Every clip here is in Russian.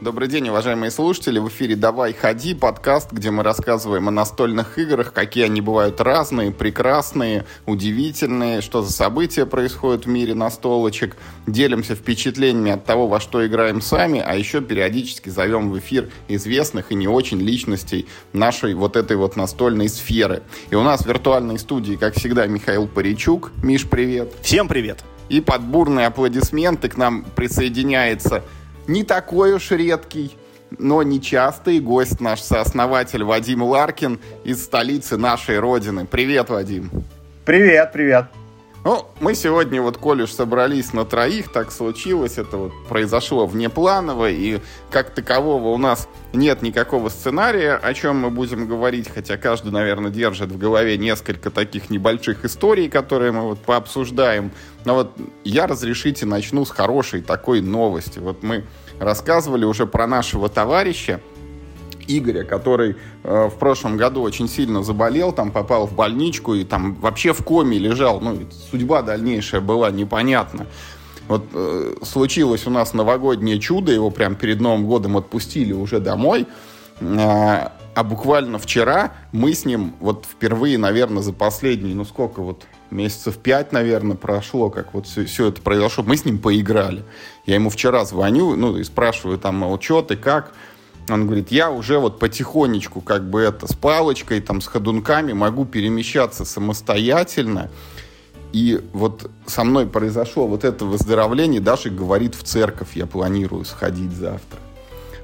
Добрый день, уважаемые слушатели. В эфире «Давай, ходи» подкаст, где мы рассказываем о настольных играх, какие они бывают разные, прекрасные, удивительные, что за события происходят в мире настолочек. Делимся впечатлениями от того, во что играем сами, а еще периодически зовем в эфир известных и не очень личностей нашей вот этой вот настольной сферы. И у нас в виртуальной студии, как всегда, Михаил Паричук. Миш, привет. Всем привет. И под бурные аплодисменты к нам присоединяется не такой уж редкий, но нечастый гость наш сооснователь Вадим Ларкин из столицы нашей родины. Привет, Вадим. Привет, привет. Ну, мы сегодня вот, коль уж собрались на троих, так случилось, это вот произошло внепланово, и как такового у нас нет никакого сценария, о чем мы будем говорить, хотя каждый, наверное, держит в голове несколько таких небольших историй, которые мы вот пообсуждаем. Но вот я, разрешите, начну с хорошей такой новости. Вот мы рассказывали уже про нашего товарища, Игоря, который э, в прошлом году очень сильно заболел, там попал в больничку и там вообще в коме лежал. Ну, судьба дальнейшая была непонятна. Вот э, случилось у нас новогоднее чудо, его прям перед Новым годом отпустили уже домой. Э, а буквально вчера мы с ним вот впервые, наверное, за последние, ну сколько вот, месяцев пять, наверное, прошло, как вот все, все это произошло, мы с ним поиграли. Я ему вчера звоню, ну, и спрашиваю там, мол, что ты, как? Он говорит, я уже вот потихонечку как бы это с палочкой, там, с ходунками могу перемещаться самостоятельно. И вот со мной произошло вот это выздоровление. Даша говорит, в церковь я планирую сходить завтра.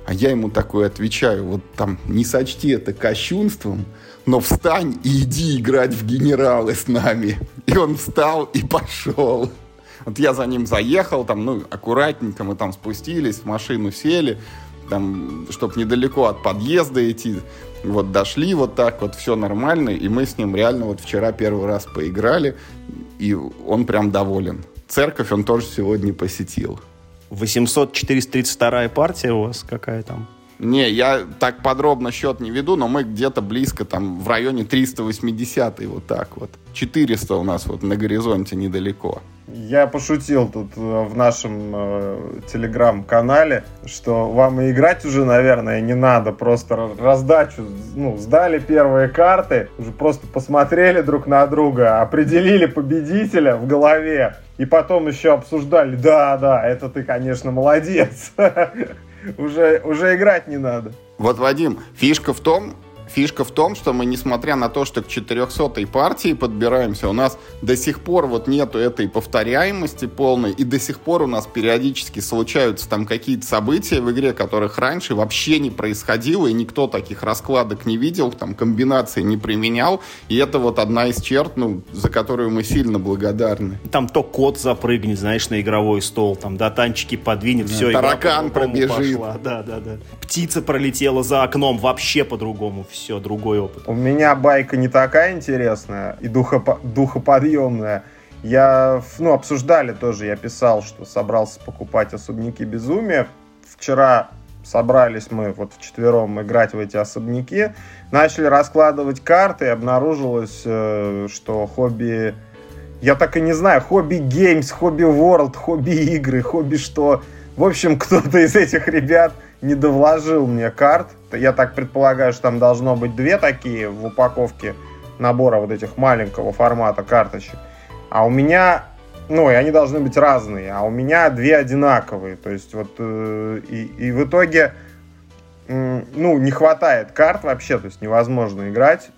А я ему такой отвечаю, вот там не сочти это кощунством, но встань и иди играть в генералы с нами. И он встал и пошел. Вот я за ним заехал, там, ну, аккуратненько мы там спустились, в машину сели, там, чтобы недалеко от подъезда идти. Вот дошли вот так вот, все нормально, и мы с ним реально вот вчера первый раз поиграли, и он прям доволен. Церковь он тоже сегодня посетил. 800-432 партия у вас какая там? Не, я так подробно счет не веду, но мы где-то близко, там, в районе 380 вот так вот. 400 у нас вот на горизонте недалеко. Я пошутил тут э, в нашем э, телеграм-канале, что вам и играть уже, наверное, не надо. Просто раздачу, ну, сдали первые карты, уже просто посмотрели друг на друга, определили победителя в голове, и потом еще обсуждали, да, да, это ты, конечно, молодец. Уже, уже играть не надо. Вот, Вадим, фишка в том, Фишка в том, что мы, несмотря на то, что к 400-й партии подбираемся, у нас до сих пор вот нету этой повторяемости полной, и до сих пор у нас периодически случаются там какие-то события в игре, которых раньше вообще не происходило, и никто таких раскладок не видел, там комбинации не применял, и это вот одна из черт, ну, за которую мы сильно благодарны. Там то кот запрыгнет, знаешь, на игровой стол, там, да, танчики подвинет, да, все, Таракан пробежит. Пошла. Да, да, да. Птица пролетела за окном, вообще по-другому все, другой опыт. У меня байка не такая интересная и духопо- духоподъемная. Я, ну, обсуждали тоже, я писал, что собрался покупать особняки безумия. Вчера собрались мы вот вчетвером играть в эти особняки, начали раскладывать карты, и обнаружилось, э, что хобби... Я так и не знаю, хобби геймс, хобби world, хобби игры, хобби что... В общем, кто-то из этих ребят не довложил мне карт. Я так предполагаю, что там должно быть две такие в упаковке набора вот этих маленького формата карточек. А у меня, ну, и они должны быть разные, а у меня две одинаковые. То есть вот, э, и, и в итоге, ну, не хватает карт вообще, то есть невозможно играть.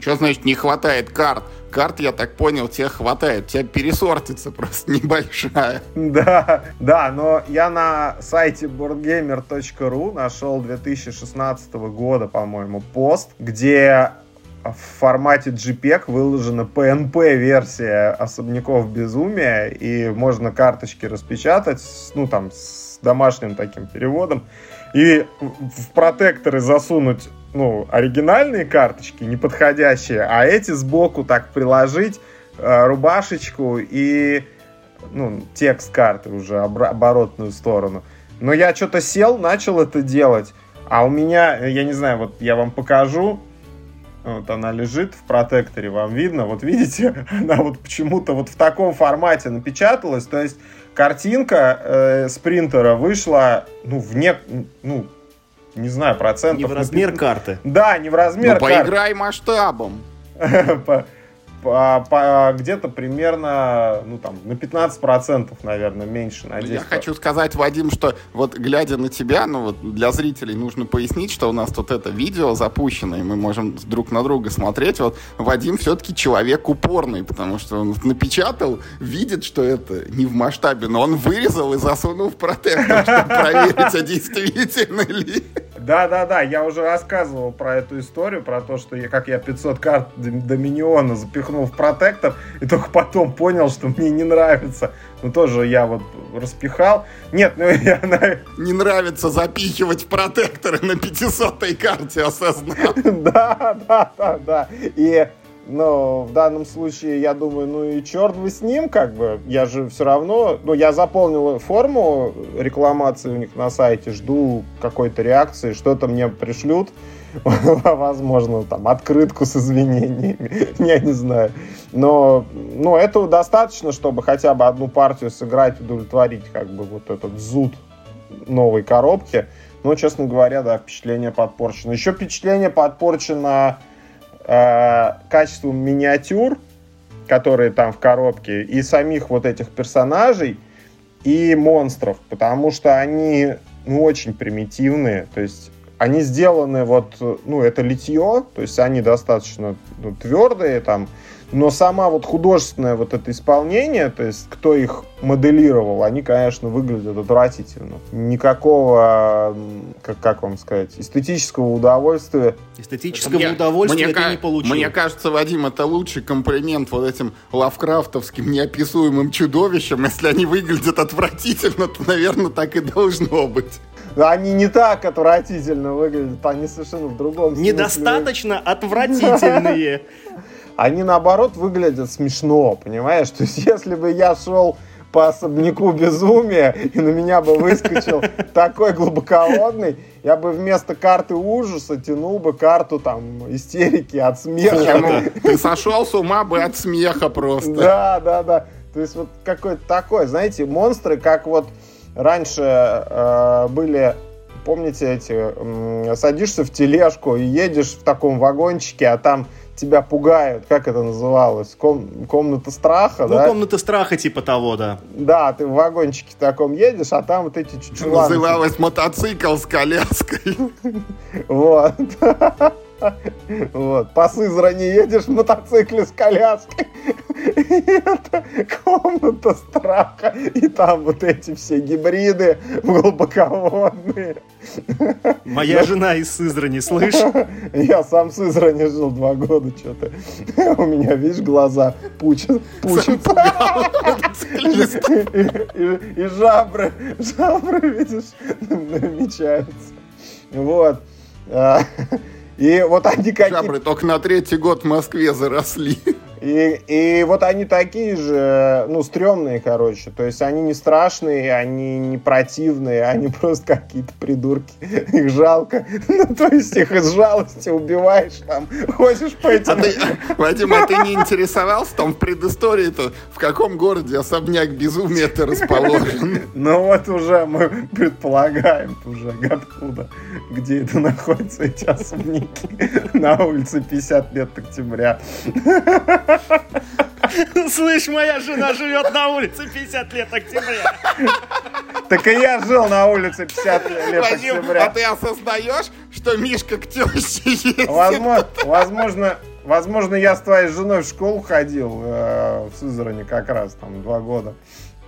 Что значит не хватает карт? Карт, я так понял, тебе хватает. У тебя пересортится просто небольшая. Да, да, но я на сайте boardgamer.ru нашел 2016 года, по-моему, пост, где в формате JPEG выложена PNP-версия особняков безумия, и можно карточки распечатать, ну, там, с домашним таким переводом, и в протекторы засунуть ну, оригинальные карточки, неподходящие, а эти сбоку так приложить э, рубашечку и ну, текст карты уже оборотную сторону. Но я что-то сел, начал это делать, а у меня, я не знаю, вот я вам покажу, Вот она лежит в протекторе, вам видно, вот видите, она вот почему-то вот в таком формате напечаталась, то есть картинка э, с принтера вышла, ну, в не, ну, не знаю, процентов. Не в размер карты. Да, не в размер ну, карты. поиграй масштабом. где-то примерно, ну там, на 15%, наверное, меньше, на 10%. Я хочу сказать, Вадим, что вот глядя на тебя, ну вот для зрителей нужно пояснить, что у нас тут это видео запущено, и мы можем друг на друга смотреть. Вот Вадим все-таки человек упорный, потому что он напечатал, видит, что это не в масштабе, но он вырезал и засунул в протектор, чтобы проверить, а действительно ли. Да-да-да, я уже рассказывал про эту историю, про то, что я, как я 500 карт Доминиона запихнул в протектор, и только потом понял, что мне не нравится. Ну, тоже я вот распихал. Нет, ну я... Не нравится запихивать протекторы на 500-й карте, осознал. Да, да, да, да. И но в данном случае, я думаю, ну и черт вы с ним, как бы. Я же все равно, ну, я заполнил форму рекламации у них на сайте, жду какой-то реакции, что-то мне пришлют. Возможно, там, открытку с извинениями, я не знаю. Но, ну, этого достаточно, чтобы хотя бы одну партию сыграть, удовлетворить, как бы, вот этот зуд новой коробки. Но, честно говоря, да, впечатление подпорчено. Еще впечатление подпорчено э, качеством миниатюр, которые там в коробке, и самих вот этих персонажей, и монстров, потому что они ну, очень примитивные, то есть они сделаны вот, ну, это литье, то есть они достаточно ну, твердые, там, но сама вот художественное вот это исполнение, то есть кто их моделировал, они, конечно, выглядят отвратительно. Никакого, как, как вам сказать, эстетического удовольствия. Эстетического мне, удовольствия мне, ты не получил. Мне кажется, Вадим, это лучший комплимент вот этим лавкрафтовским неописуемым чудовищам. Если они выглядят отвратительно, то, наверное, так и должно быть. Они не так отвратительно выглядят, они совершенно в другом смысле. Недостаточно отвратительные. Они наоборот выглядят смешно, понимаешь? То есть если бы я шел по особняку безумия, и на меня бы выскочил такой глубоководный, я бы вместо карты ужаса тянул бы карту там истерики от смеха. Ну, ты сошел с ума бы от смеха просто. Да, да, да. То есть вот какой-то такой, знаете, монстры, как вот раньше э, были помните эти, э, садишься в тележку и едешь в таком вагончике, а там тебя пугают, как это называлось, Ком, комната страха, ну, да? комната страха типа того, да. Да, ты в вагончике таком едешь, а там вот эти чувачки. Называлось мотоцикл с коляской. Вот. Вот. По Сызрани едешь в мотоцикле с коляской. это комната страха. И там вот эти все гибриды глубоководные. Моя жена из Сызрани, слышь? Я сам в Сызрани жил два года, что-то. У меня, видишь, глаза пучат. пучат. И, и жабры, жабры, видишь, намечаются. Вот. И вот они какие... Жабры только на третий год в Москве заросли. И, и вот они такие же, ну, стрёмные, короче. То есть они не страшные, они не противные, они просто какие-то придурки. Их жалко. Ну, то есть их из жалости убиваешь там, ходишь по этим... А ты, Вадим, а ты не интересовался там в предыстории-то, в каком городе особняк безумия-то расположен? Ну вот уже мы предполагаем уже откуда, где это находится, эти особняки. На улице 50 лет октября. Слышь, моя жена живет на улице 50 лет октября. Так и я жил на улице 50 лет Вадим, октября. А ты осознаешь, что Мишка к теще ездит? Возможно, возможно, возможно, я с твоей женой в школу ходил э, в Сызрани как раз там два года.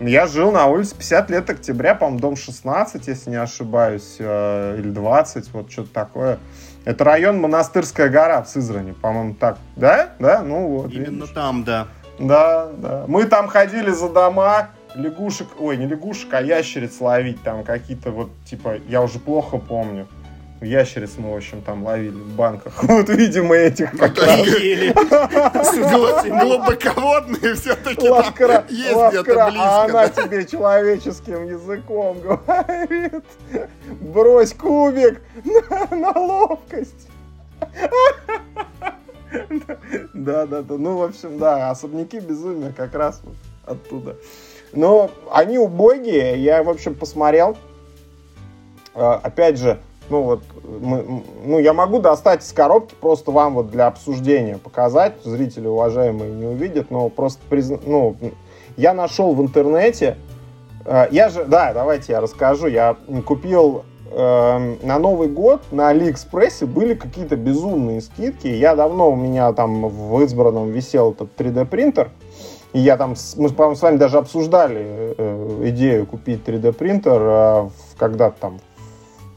Я жил на улице 50 лет октября, по-моему, дом 16, если не ошибаюсь, э, или 20, вот что-то такое. Это район Монастырская гора в Сызрани, по-моему, так. Да? Да? Ну вот. Именно видишь. там, да. Да, да. Мы там ходили за дома, лягушек, ой, не лягушек, а ящериц ловить. Там какие-то вот, типа, я уже плохо помню. Ящериц мы, в общем, там ловили в банках. Вот, видимо, этих как раз. Глубоководные все-таки есть где-то близко. А она тебе человеческим языком говорит. Брось кубик на ловкость. Да, да, да. Ну, в общем, да, особняки безумия как раз вот оттуда. Но они убогие. Я, в общем, посмотрел. А, опять же, ну вот, мы, ну я могу достать из коробки просто вам вот для обсуждения показать. Зрители уважаемые не увидят, но просто призна... ну я нашел в интернете. Э, я же, да, давайте я расскажу. Я купил э, на Новый год на Алиэкспрессе были какие-то безумные скидки. Я давно у меня там в избранном висел этот 3D принтер. И я там, мы, по-моему, с вами даже обсуждали э, идею купить 3D принтер, э, когда-то там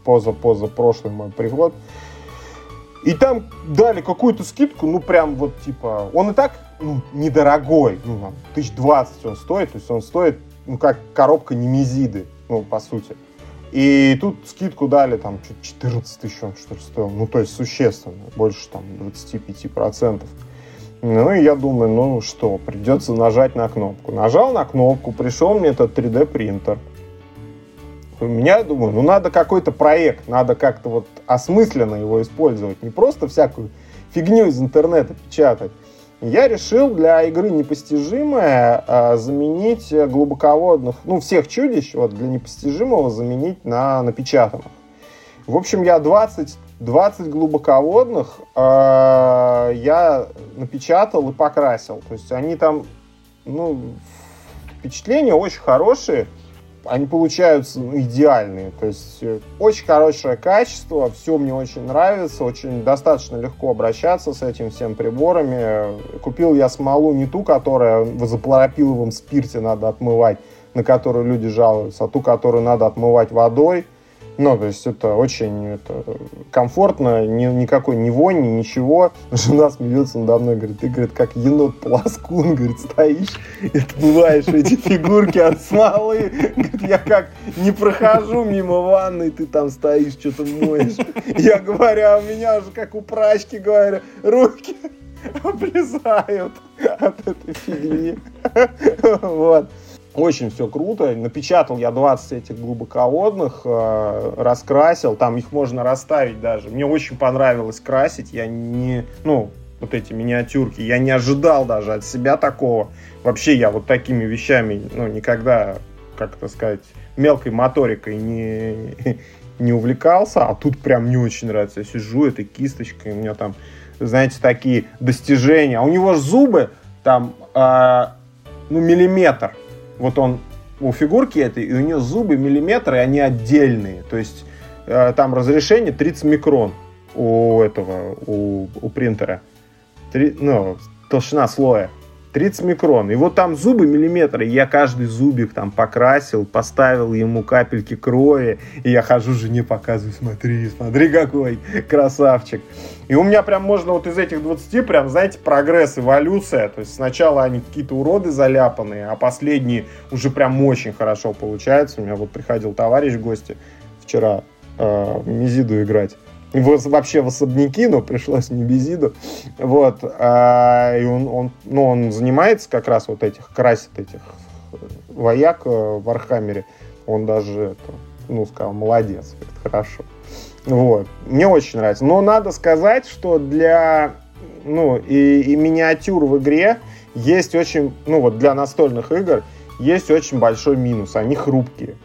поза-поза прошлый мой приход. И там дали какую-то скидку, ну прям вот типа, он и так ну, недорогой, ну там, тысяч двадцать он стоит, то есть он стоит, ну как коробка немезиды, ну по сути. И тут скидку дали там чуть 14 тысяч он что ли стоил, ну то есть существенно, больше там 25%. Ну и я думаю, ну что, придется нажать на кнопку. Нажал на кнопку, пришел мне этот 3D принтер. У меня, думаю, ну надо какой-то проект, надо как-то вот осмысленно его использовать, не просто всякую фигню из интернета печатать. Я решил для игры непостижимое а, заменить глубоководных, ну всех чудищ, вот для непостижимого заменить на напечатанных. В общем, я 20, 20 глубоководных э, я напечатал и покрасил. То есть они там, ну, впечатления очень хорошие они получаются ну, идеальные. То есть э, очень хорошее качество, все мне очень нравится, очень достаточно легко обращаться с этим всем приборами. Купил я смолу не ту, которая в изопропиловом спирте надо отмывать, на которую люди жалуются, а ту, которую надо отмывать водой. Ну, то есть это очень это, комфортно, ни, никакой ни вони, ничего. Жена смеется надо мной, говорит, ты, говорит, как енот пласкун, говорит, стоишь и отмываешь эти фигурки от смолы. Говорит, я как не прохожу мимо ванной, ты там стоишь, что-то моешь. Я говорю, а у меня уже как у прачки, говорю, руки облезают от этой фигни. Вот. Очень все круто. Напечатал я 20 этих глубоководных, э, раскрасил. Там их можно расставить даже. Мне очень понравилось красить. Я не... Ну, вот эти миниатюрки. Я не ожидал даже от себя такого. Вообще я вот такими вещами, ну, никогда, как это сказать, мелкой моторикой не, не увлекался. А тут прям не очень нравится. Я сижу этой кисточкой, у меня там, знаете, такие достижения. А у него же зубы там, э, ну, миллиметр вот он у фигурки этой, и у нее зубы миллиметры, они отдельные. То есть э, там разрешение 30 микрон у этого, у, у принтера. Три, ну, толщина слоя. 30 микрон. И вот там зубы миллиметры. Я каждый зубик там покрасил, поставил ему капельки крови. И я хожу жене показываю, смотри, смотри какой красавчик. И у меня прям можно вот из этих 20 прям, знаете, прогресс, эволюция. То есть сначала они какие-то уроды заляпанные, а последние уже прям очень хорошо получаются. У меня вот приходил товарищ в гости вчера э, Мизиду играть вообще в особняки, но пришлось не Безиду. Вот. А, и он, он, ну, он занимается как раз вот этих, красит этих вояк э, в Архамере. Он даже, это, ну, сказал, молодец, говорит, хорошо. Вот. Мне очень нравится. Но надо сказать, что для, ну, и, и миниатюр в игре есть очень, ну, вот для настольных игр есть очень большой минус. Они хрупкие.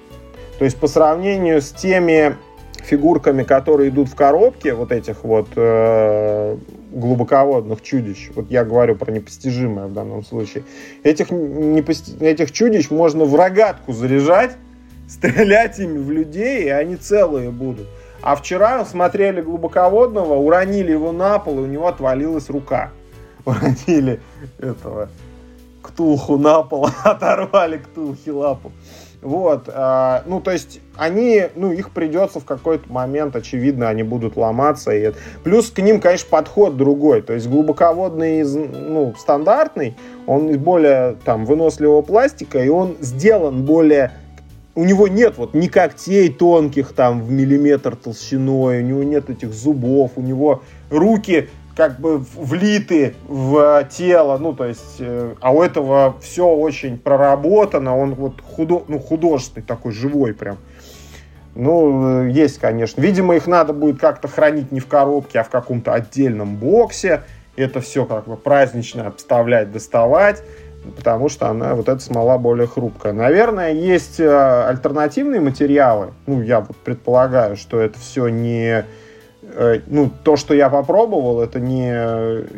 То есть по сравнению с теми фигурками, которые идут в коробке, вот этих вот э, глубоководных чудищ, вот я говорю про непостижимое в данном случае, этих, непости... этих чудищ можно в рогатку заряжать, стрелять ими в людей, и они целые будут. А вчера смотрели глубоководного, уронили его на пол, и у него отвалилась рука. Уронили этого ктулху на пол, оторвали ктулхи лапу. Вот, э, ну, то есть они, ну, их придется в какой-то момент, очевидно, они будут ломаться. И... Плюс к ним, конечно, подход другой. То есть глубоководный, ну, стандартный, он из более, там, выносливого пластика, и он сделан более у него нет вот ни когтей тонких там в миллиметр толщиной, у него нет этих зубов, у него руки как бы влиты в тело, ну, то есть, э, а у этого все очень проработано, он вот худо, ну, художественный такой, живой прям. Ну, есть, конечно. Видимо, их надо будет как-то хранить не в коробке, а в каком-то отдельном боксе. это все как бы празднично обставлять, доставать, потому что она, вот эта смола более хрупкая. Наверное, есть э, альтернативные материалы, ну, я вот предполагаю, что это все не Э, ну, то, что я попробовал, это не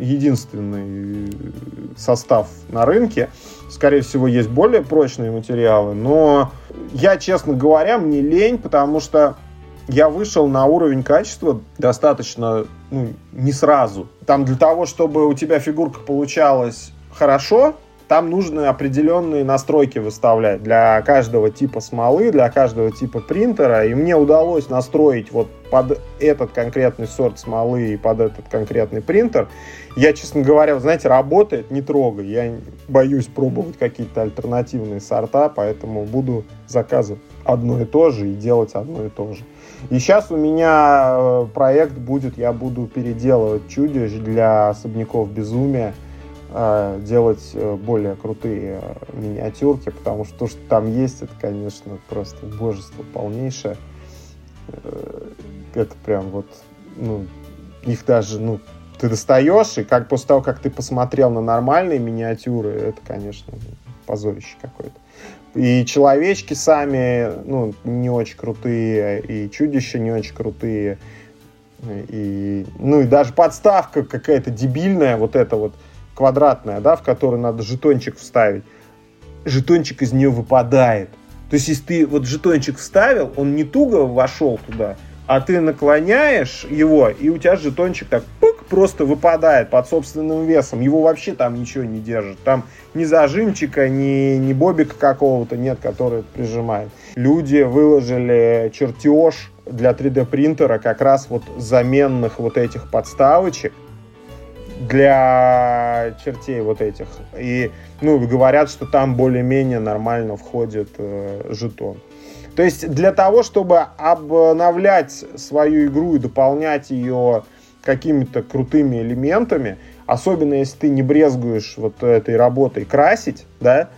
единственный состав на рынке. Скорее всего, есть более прочные материалы, но я, честно говоря, мне лень, потому что я вышел на уровень качества достаточно ну, не сразу. Там для того, чтобы у тебя фигурка получалась хорошо, там нужны определенные настройки выставлять для каждого типа смолы, для каждого типа принтера. И мне удалось настроить вот под этот конкретный сорт смолы и под этот конкретный принтер. Я, честно говоря, знаете, работает, не трогай. Я боюсь пробовать какие-то альтернативные сорта, поэтому буду заказывать одно и то же и делать одно и то же. И сейчас у меня э, проект будет, я буду переделывать чудищ для особняков безумия. А, делать э, более крутые э, миниатюрки, потому что то, что там есть, это, конечно, просто божество полнейшее. Э, это прям вот, ну, их даже, ну, ты достаешь, и как после того, как ты посмотрел на нормальные миниатюры, это, конечно, позорище какое-то. И человечки сами, ну, не очень крутые, и чудища не очень крутые, и, ну, и даже подставка какая-то дебильная, вот эта вот, квадратная, да, в которую надо жетончик вставить, жетончик из нее выпадает. То есть, если ты вот жетончик вставил, он не туго вошел туда, а ты наклоняешь его, и у тебя жетончик так пук, просто выпадает под собственным весом. Его вообще там ничего не держит. Там ни зажимчика, ни, ни бобика какого-то нет, который прижимает. Люди выложили чертеж для 3D принтера как раз вот заменных вот этих подставочек для чертей вот этих. И, ну, говорят, что там более-менее нормально входит э, жетон. То есть для того, чтобы обновлять свою игру и дополнять ее какими-то крутыми элементами, особенно если ты не брезгуешь вот этой работой красить, да,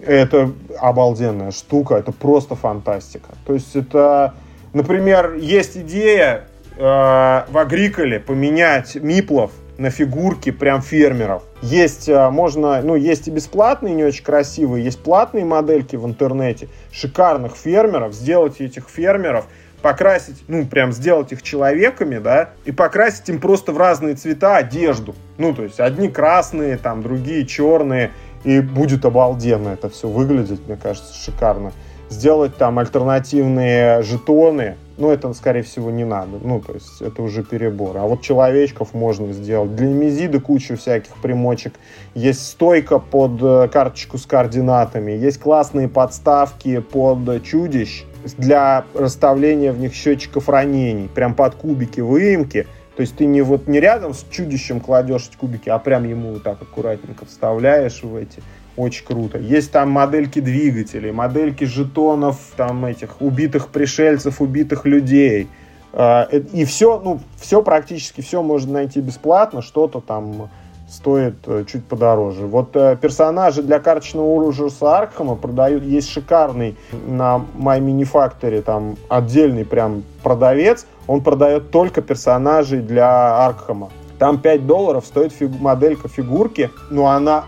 это обалденная штука, это просто фантастика. То есть это, например, есть идея э, в Агриколе поменять миплов на фигурки прям фермеров. Есть, а, можно, ну, есть и бесплатные, не очень красивые, есть платные модельки в интернете, шикарных фермеров, сделать этих фермеров, покрасить, ну, прям сделать их человеками, да, и покрасить им просто в разные цвета одежду. Ну, то есть, одни красные, там, другие черные, и будет обалденно это все выглядеть, мне кажется, шикарно. Сделать там альтернативные жетоны, ну, это, скорее всего, не надо. Ну, то есть, это уже перебор. А вот человечков можно сделать. Для мезида куча всяких примочек. Есть стойка под э, карточку с координатами. Есть классные подставки под чудищ для расставления в них счетчиков ранений. Прям под кубики выемки. То есть ты не вот не рядом с чудищем кладешь эти кубики, а прям ему вот так аккуратненько вставляешь в эти очень круто. Есть там модельки двигателей, модельки жетонов, там этих убитых пришельцев, убитых людей. А, э, и все, ну, все практически все можно найти бесплатно, что-то там стоит э, чуть подороже. Вот э, персонажи для карточного ужаса Аркхема продают, есть шикарный на My Mini Factory, там отдельный прям продавец, он продает только персонажей для Аркхема. Там 5 долларов стоит фиг, моделька фигурки, но она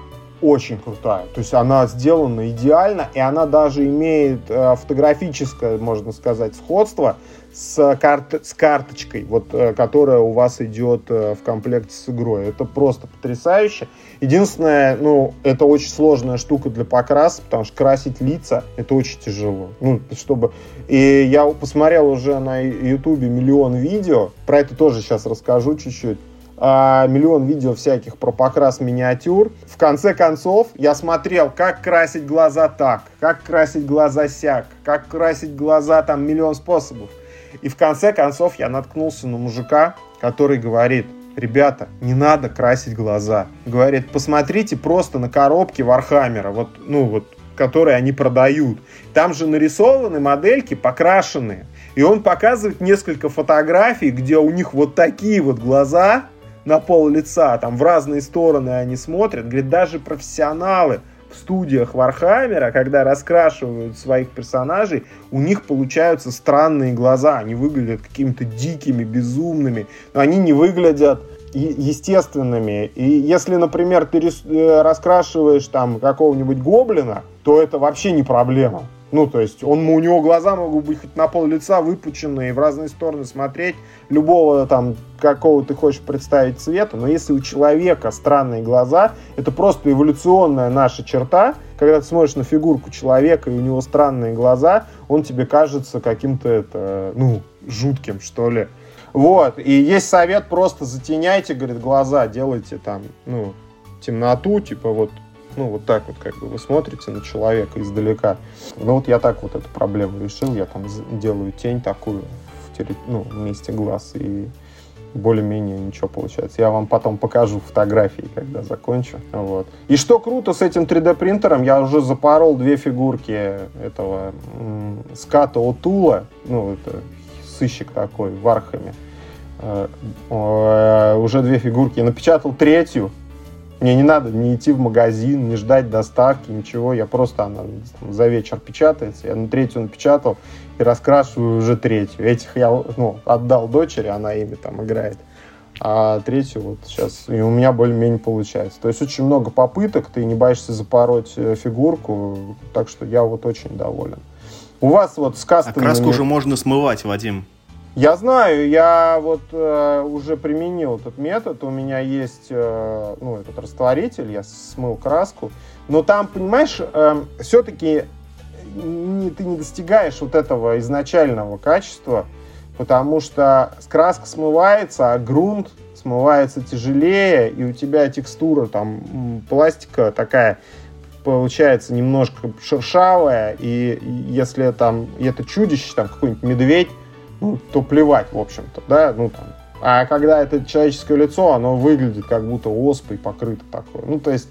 очень крутая. То есть она сделана идеально, и она даже имеет э, фотографическое, можно сказать, сходство с, карт с карточкой, вот, э, которая у вас идет э, в комплекте с игрой. Это просто потрясающе. Единственное, ну, это очень сложная штука для покраса, потому что красить лица это очень тяжело. Ну, чтобы... И я посмотрел уже на ютубе миллион видео, про это тоже сейчас расскажу чуть-чуть а, миллион видео всяких про покрас миниатюр. В конце концов, я смотрел, как красить глаза так, как красить глаза сяк, как красить глаза, там миллион способов. И в конце концов я наткнулся на мужика, который говорит, ребята, не надо красить глаза. Говорит, посмотрите просто на коробки Вархаммера, вот, ну вот, которые они продают. Там же нарисованы модельки покрашенные. И он показывает несколько фотографий, где у них вот такие вот глаза, на пол лица, там в разные стороны они смотрят. Говорит, даже профессионалы в студиях Вархаммера, когда раскрашивают своих персонажей, у них получаются странные глаза. Они выглядят какими-то дикими, безумными. Но они не выглядят естественными. И если, например, ты э, раскрашиваешь там какого-нибудь гоблина, то это вообще не проблема. Ну, то есть, он, у него глаза могут быть хоть на пол лица выпученные, в разные стороны смотреть, любого там, какого ты хочешь представить цвета, но если у человека странные глаза, это просто эволюционная наша черта, когда ты смотришь на фигурку человека, и у него странные глаза, он тебе кажется каким-то, это, ну, жутким, что ли. Вот, и есть совет, просто затеняйте, говорит, глаза, делайте там, ну, темноту, типа вот ну, вот так вот, как бы вы смотрите на человека издалека. Ну, вот я так вот эту проблему решил. Я там делаю тень такую в, терри... ну, в месте глаз, и более-менее ничего получается. Я вам потом покажу фотографии, когда закончу. Вот. И что круто с этим 3D принтером, я уже запорол две фигурки этого ската Отула, ну, это сыщик такой в Архаме. Э, э, уже две фигурки. Я напечатал третью, мне не надо не идти в магазин, не ждать доставки, ничего. Я просто, она там, за вечер печатается. Я на третью напечатал и раскрашиваю уже третью. Этих я ну, отдал дочери, она ими там играет. А третью вот сейчас и у меня более-менее получается. То есть очень много попыток, ты не боишься запороть э, фигурку, так что я вот очень доволен. У вас вот с кастомными... А краску уже можно смывать, Вадим. Я знаю, я вот э, уже применил этот метод. У меня есть э, ну, этот растворитель, я смыл краску. Но там, понимаешь, э, все-таки не, ты не достигаешь вот этого изначального качества, потому что краска смывается, а грунт смывается тяжелее, и у тебя текстура там пластика такая получается немножко шершавая, и если там это чудище, там какой-нибудь медведь, ну, то плевать, в общем-то, да, ну, там. А когда это человеческое лицо, оно выглядит как будто оспой покрыто такое. Ну, то есть,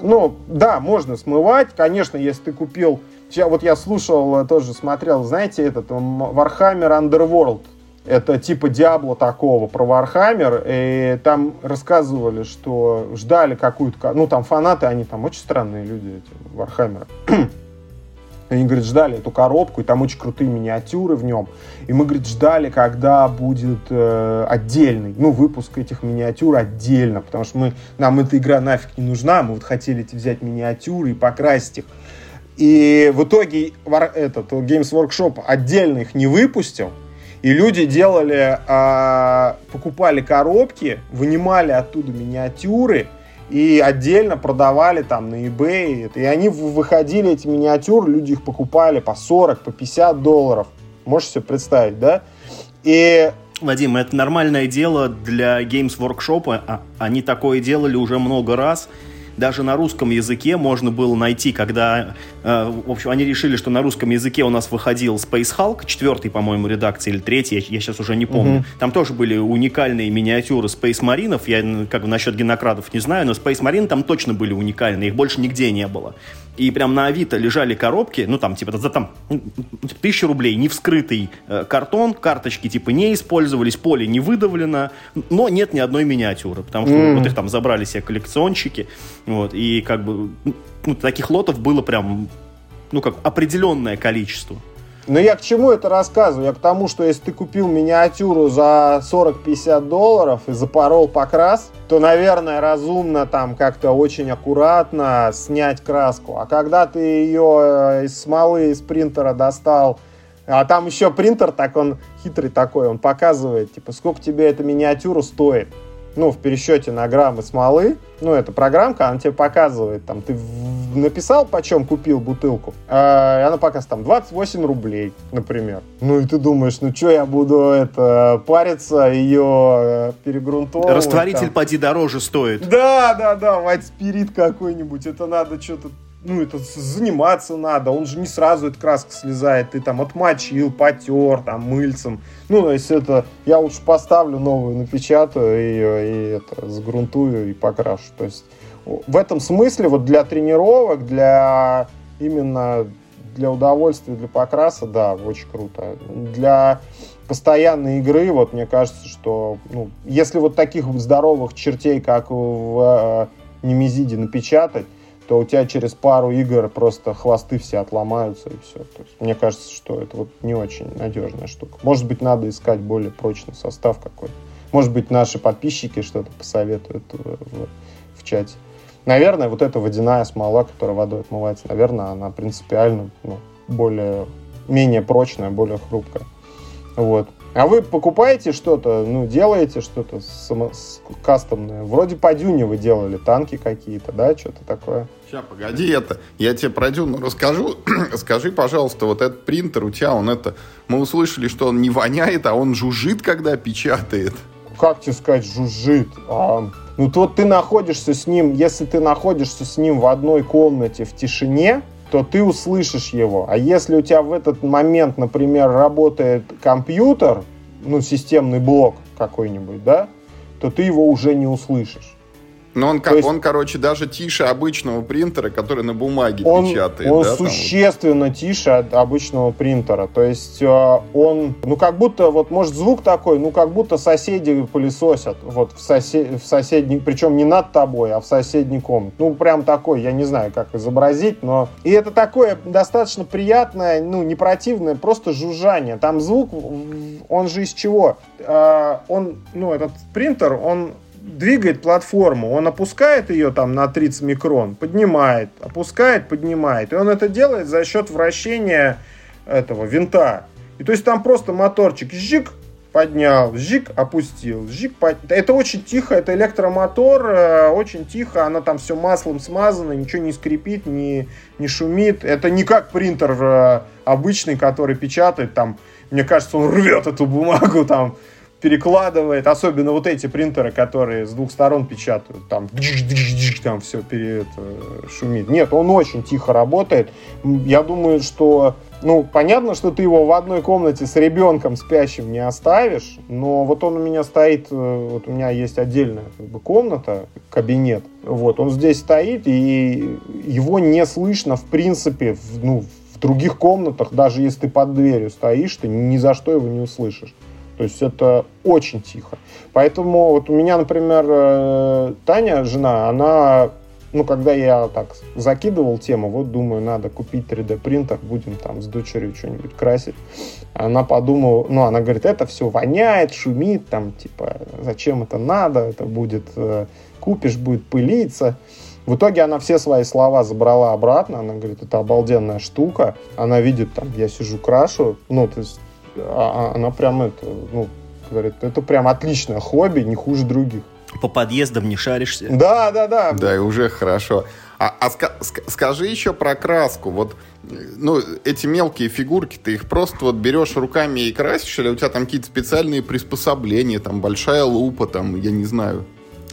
ну, да, можно смывать, конечно, если ты купил... Вот я слушал, тоже смотрел, знаете, этот Warhammer Underworld, это типа Диабло такого про Warhammer, и там рассказывали, что ждали какую-то... Ну, там фанаты, они там очень странные люди, эти Warhammer. Они, говорит, ждали эту коробку, и там очень крутые миниатюры в нем. И мы, говорит, ждали, когда будет э, отдельный, ну, выпуск этих миниатюр отдельно, потому что мы, нам эта игра нафиг не нужна, мы вот хотели взять миниатюры и покрасить их. И в итоге этот Games Workshop отдельно их не выпустил, и люди делали, э, покупали коробки, вынимали оттуда миниатюры, и отдельно продавали там на eBay. И они выходили, эти миниатюры, люди их покупали по 40, по 50 долларов. Можете себе представить, да? И Вадим, это нормальное дело для Games Workshop. А, они такое делали уже много раз даже на русском языке можно было найти, когда, э, в общем, они решили, что на русском языке у нас выходил Space Hulk, четвертый, по-моему, редакции, или третий, я, я сейчас уже не помню. Угу. Там тоже были уникальные миниатюры Space Маринов, я как бы насчет генокрадов не знаю, но Space Marine там точно были уникальные, их больше нигде не было и прям на Авито лежали коробки, ну там типа за там ну, типа, тысячу рублей, не вскрытый э, картон, карточки типа не использовались, поле не выдавлено, но нет ни одной миниатюры, потому что mm. вот их там забрали все коллекционщики, вот, и как бы ну, таких лотов было прям, ну как определенное количество. Но я к чему это рассказываю? Я к тому, что если ты купил миниатюру за 40-50 долларов и запорол покрас, то, наверное, разумно там как-то очень аккуратно снять краску. А когда ты ее э, из смолы, из принтера достал, а там еще принтер, так он хитрый такой, он показывает, типа, сколько тебе эта миниатюра стоит ну, в пересчете на граммы смолы, ну, это программка, она тебе показывает, там, ты написал, почем купил бутылку, э, и она показывает, там, 28 рублей, например. Ну, и ты думаешь, ну, что я буду, это, париться, ее э, перегрунтовывать. Растворитель, там. поди, дороже стоит. Да, да, да, white спирит какой-нибудь, это надо что-то ну, это заниматься надо, он же не сразу эта краска слезает, ты там отмочил, потер, там, мыльцем. Ну, то есть это, я лучше поставлю новую, напечатаю ее и это, сгрунтую и покрашу. То есть в этом смысле вот для тренировок, для именно для удовольствия, для покраса, да, очень круто. Для постоянной игры, вот мне кажется, что ну, если вот таких здоровых чертей, как в э, Немезиде напечатать, то у тебя через пару игр просто хвосты все отломаются и все. То есть, мне кажется, что это вот не очень надежная штука. Может быть, надо искать более прочный состав какой-то. Может быть, наши подписчики что-то посоветуют в, в, в чате. Наверное, вот эта водяная смола, которая водой отмывается, наверное, она принципиально ну, более, менее прочная, более хрупкая. Вот. А вы покупаете что-то, ну, делаете что-то само, кастомное? Вроде по Дюне вы делали танки какие-то, да, что-то такое? Сейчас, погоди, это, я тебе про Дюну расскажу. Скажи, пожалуйста, вот этот принтер у тебя, он это, мы услышали, что он не воняет, а он жужжит, когда печатает. Как тебе сказать, жужжит? А, ну, то ты находишься с ним, если ты находишься с ним в одной комнате в тишине, то ты услышишь его. А если у тебя в этот момент, например, работает компьютер, ну, системный блок какой-нибудь, да, то ты его уже не услышишь. Но он, есть, он, короче, даже тише обычного принтера, который на бумаге он, печатает. Он да, существенно там? тише обычного принтера. То есть э, он, ну как будто, вот может звук такой, ну как будто соседи пылесосят вот в, сосед, в соседней, причем не над тобой, а в соседней комнате. Ну прям такой, я не знаю, как изобразить, но... И это такое достаточно приятное, ну не противное, просто жужжание. Там звук, он же из чего? Э, он, ну этот принтер, он двигает платформу. Он опускает ее там на 30 микрон, поднимает, опускает, поднимает. И он это делает за счет вращения этого винта. И то есть там просто моторчик жик поднял, жик опустил, жик под... Это очень тихо, это электромотор, э, очень тихо, она там все маслом смазано, ничего не скрипит, не, не шумит. Это не как принтер э, обычный, который печатает там, мне кажется, он рвет эту бумагу там перекладывает, особенно вот эти принтеры, которые с двух сторон печатают, там, там все перед, шумит. Нет, он очень тихо работает. Я думаю, что, ну, понятно, что ты его в одной комнате с ребенком спящим не оставишь, но вот он у меня стоит, э, вот у меня есть отдельная как бы, комната, кабинет, вот, он здесь стоит, и его не слышно, в принципе, в, ну, в других комнатах, даже если ты под дверью стоишь, ты ни за что его не услышишь. То есть это очень тихо. Поэтому вот у меня, например, э, Таня, жена, она, ну, когда я так закидывал тему, вот думаю, надо купить 3D принтер, будем там с дочерью что-нибудь красить. Она подумала, ну, она говорит, это все воняет, шумит, там, типа, зачем это надо, это будет, э, купишь, будет пылиться. В итоге она все свои слова забрала обратно, она говорит, это обалденная штука. Она видит, там, я сижу, крашу, ну, то есть она прям это, ну, говорит, это прям отличное хобби, не хуже других. По подъездам не шаришься. Да, да, да. Да, и уже хорошо. А, а ска скажи еще про краску. Вот, ну, эти мелкие фигурки, ты их просто вот берешь руками и красишь, или у тебя там какие-то специальные приспособления, там большая лупа, там, я не знаю.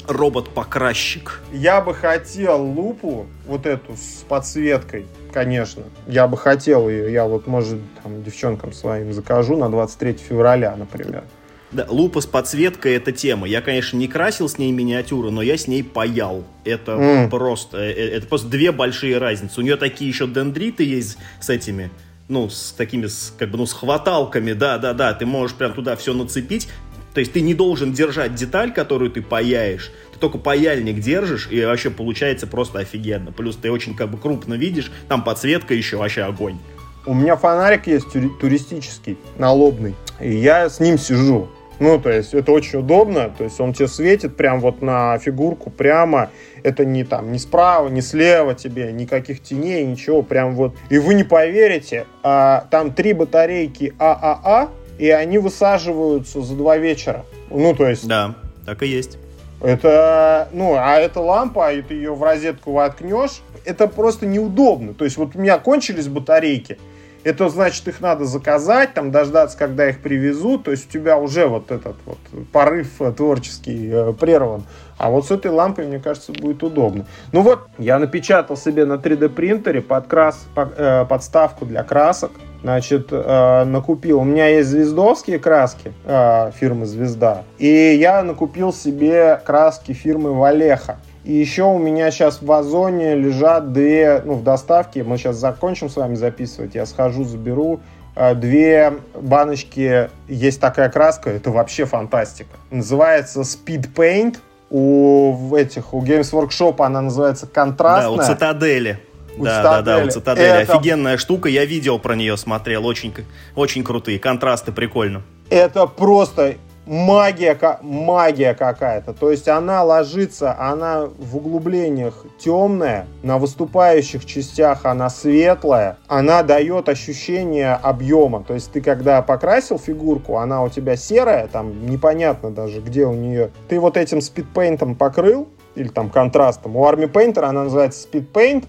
Робот-покрасчик. Я бы хотел лупу, вот эту с подсветкой, конечно. Я бы хотел ее. Я вот, может, там, девчонкам своим закажу на 23 февраля, например. Да, лупа с подсветкой это тема. Я, конечно, не красил с ней миниатюры, но я с ней паял. Это mm. просто, э, э, это просто две большие разницы. У нее такие еще дендриты есть с этими, ну, с такими, с, как бы, ну, с хваталками, да-да-да, ты можешь прям туда все нацепить. То есть ты не должен держать деталь, которую ты паяешь, ты только паяльник держишь, и вообще получается просто офигенно. Плюс ты очень как бы крупно видишь, там подсветка еще вообще огонь. У меня фонарик есть туристический, налобный, и я с ним сижу. Ну, то есть это очень удобно, то есть он тебе светит прям вот на фигурку прямо, это не там, не справа, не слева тебе, никаких теней, ничего, прям вот. И вы не поверите, а, там три батарейки ААА, и они высаживаются за два вечера. Ну, то есть... Да, так и есть. Это, ну, а эта лампа, и ты ее в розетку воткнешь, это просто неудобно. То есть вот у меня кончились батарейки, это значит, их надо заказать, там дождаться, когда их привезут. То есть у тебя уже вот этот вот порыв творческий э, прерван. А вот с этой лампой, мне кажется, будет удобно. Ну вот, я напечатал себе на 3D принтере подкрас, под, э, подставку для красок. Значит, э, накупил. У меня есть звездовские краски э, фирмы Звезда. И я накупил себе краски фирмы Валеха. И еще у меня сейчас в Озоне лежат две, ну, в доставке, мы сейчас закончим с вами записывать, я схожу, заберу э, две баночки, есть такая краска, это вообще фантастика. Называется Speed Paint, у этих, у Games Workshop она называется контрастная. Да, у Цитадели. Да, да, да, у Цитадели. Это... Офигенная штука, я видео про нее смотрел, очень, очень крутые, контрасты прикольно. Это просто магия, магия какая-то. То есть она ложится, она в углублениях темная, на выступающих частях она светлая, она дает ощущение объема. То есть ты когда покрасил фигурку, она у тебя серая, там непонятно даже, где у нее. Ты вот этим спидпейнтом покрыл, или там контрастом. У Army Painter она называется Speed Paint,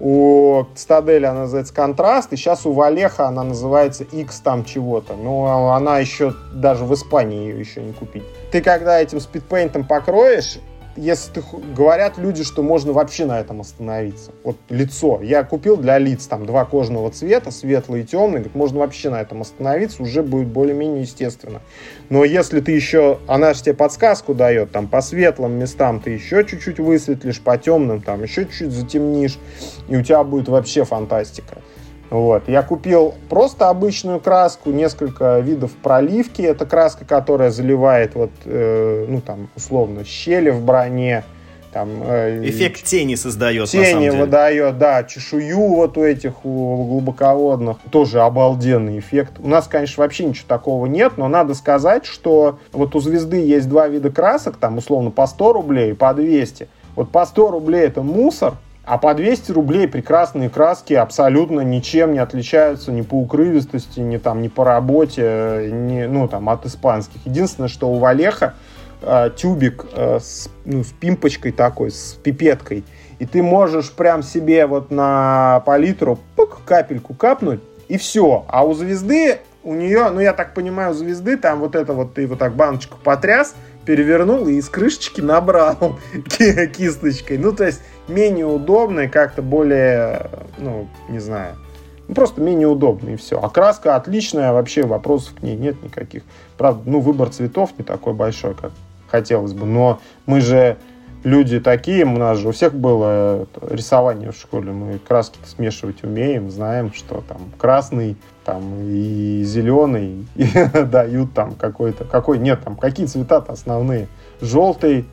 у Стадели она называется контраст, и сейчас у Валеха она называется X там чего-то. Но она еще даже в Испании ее еще не купить. Ты когда этим спидпейнтом покроешь, если ты, говорят люди, что можно вообще на этом остановиться. Вот лицо. Я купил для лиц там два кожного цвета, светлый и темный. Говорит, можно вообще на этом остановиться, уже будет более-менее естественно. Но если ты еще, она же тебе подсказку дает, там по светлым местам ты еще чуть-чуть высветлишь, по темным там еще чуть-чуть затемнишь, и у тебя будет вообще фантастика. Вот. Я купил просто обычную краску, несколько видов проливки. Это краска, которая заливает вот, э, ну там, условно, щели в броне. Там, э, Эффект тени создает, Тени выдает, да, чешую вот у этих у глубоководных. Тоже обалденный эффект. У нас, конечно, вообще ничего такого нет, но надо сказать, что вот у звезды есть два вида красок, там, условно, по 100 рублей и по 200. Вот по 100 рублей это мусор, а по 200 рублей прекрасные краски абсолютно ничем не отличаются ни по укрывистости, ни, там, ни по работе, ни, ну, там, от испанских. Единственное, что у Валеха э, тюбик э, с, ну, с пимпочкой такой, с пипеткой. И ты можешь прям себе вот на палитру пук, капельку капнуть, и все. А у звезды, у нее, ну я так понимаю, у звезды там вот это вот ты вот так баночку потряс, перевернул и из крышечки набрал кисточкой. Ну, то есть менее удобно как-то более, ну, не знаю, ну, просто менее удобно и все. Окраска отличная, вообще вопросов к ней нет никаких. Правда, ну, выбор цветов не такой большой, как хотелось бы. Но мы же люди такие, у нас же у всех было рисование в школе, мы краски смешивать умеем, знаем, что там красный, там и зеленый и дают там какой-то, какой, нет, там какие цвета-то основные, желтый,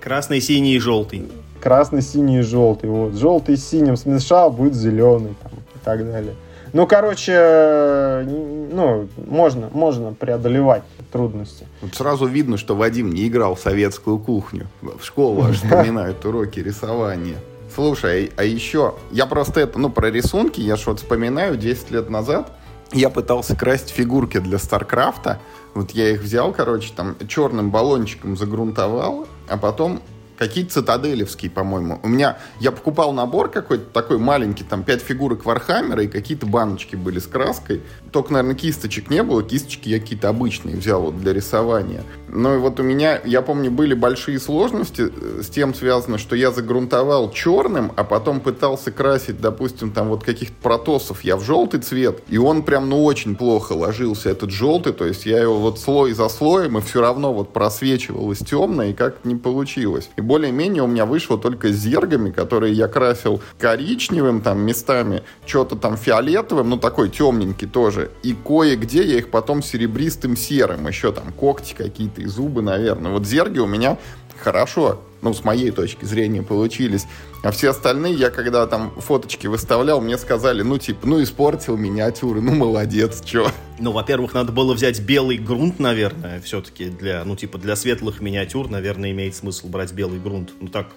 красный, синий и желтый, красный, синий и желтый, вот, желтый с синим смешал, будет зеленый, там, и так далее. Ну, короче, ну, можно, можно преодолевать трудности. Вот сразу видно, что Вадим не играл в советскую кухню. В школу аж вспоминают уроки рисования. Слушай, а еще, я просто это, ну, про рисунки, я вот вспоминаю, 10 лет назад я пытался красить фигурки для Старкрафта. Вот я их взял, короче, там черным баллончиком загрунтовал, а потом какие-то цитаделевские, по-моему. У меня, я покупал набор какой-то такой маленький, там 5 фигурок Вархаммера и какие-то баночки были с краской. Только, наверное, кисточек не было, кисточки я какие-то обычные взял вот для рисования. Но и вот у меня, я помню, были большие сложности э, с тем связано, что я загрунтовал черным, а потом пытался красить, допустим, там вот каких-то протосов я в желтый цвет, и он прям, ну, очень плохо ложился, этот желтый, то есть я его вот слой за слоем, и все равно вот просвечивалось темное, и как не получилось. И более-менее у меня вышло только с зергами, которые я красил коричневым там местами, что-то там фиолетовым, ну, такой темненький тоже, и кое-где я их потом серебристым серым, еще там когти какие-то и зубы, наверное. Вот зерги у меня хорошо, ну, с моей точки зрения, получились. А все остальные, я когда там фоточки выставлял, мне сказали, ну, типа, ну, испортил миниатюры, ну, молодец, чё. Ну, во-первых, надо было взять белый грунт, наверное, все-таки для, ну, типа, для светлых миниатюр, наверное, имеет смысл брать белый грунт. Ну, так...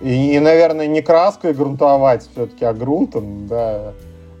И, и наверное, не краской грунтовать все-таки, а грунтом, да.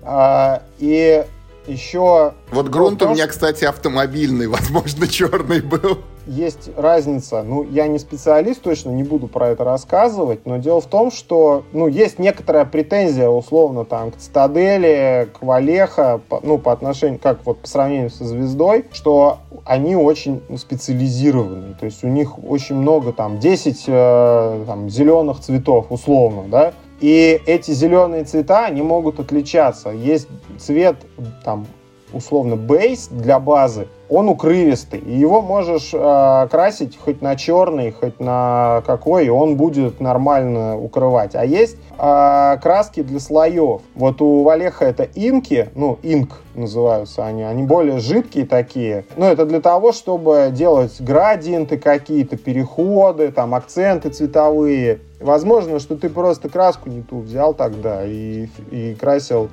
А, и еще... Вот грунт у меня, кстати, автомобильный, возможно, черный был. Есть разница, ну, я не специалист, точно не буду про это рассказывать, но дело в том, что, ну, есть некоторая претензия, условно, там, к Цитадели, к Валеха, ну, по отношению, как вот по сравнению со Звездой, что они очень специализированные, то есть у них очень много, там, 10 э, там, зеленых цветов, условно, да, и эти зеленые цвета, они могут отличаться. Есть цвет, там, условно, бейс для базы, он укрывистый. Его можешь э, красить хоть на черный, хоть на какой, он будет нормально укрывать. А есть э, краски для слоев. Вот у Валеха это инки, ну, инк называются они, они более жидкие такие. Но это для того, чтобы делать градиенты какие-то, переходы, там, акценты цветовые. Возможно, что ты просто краску не ту взял тогда и, и красил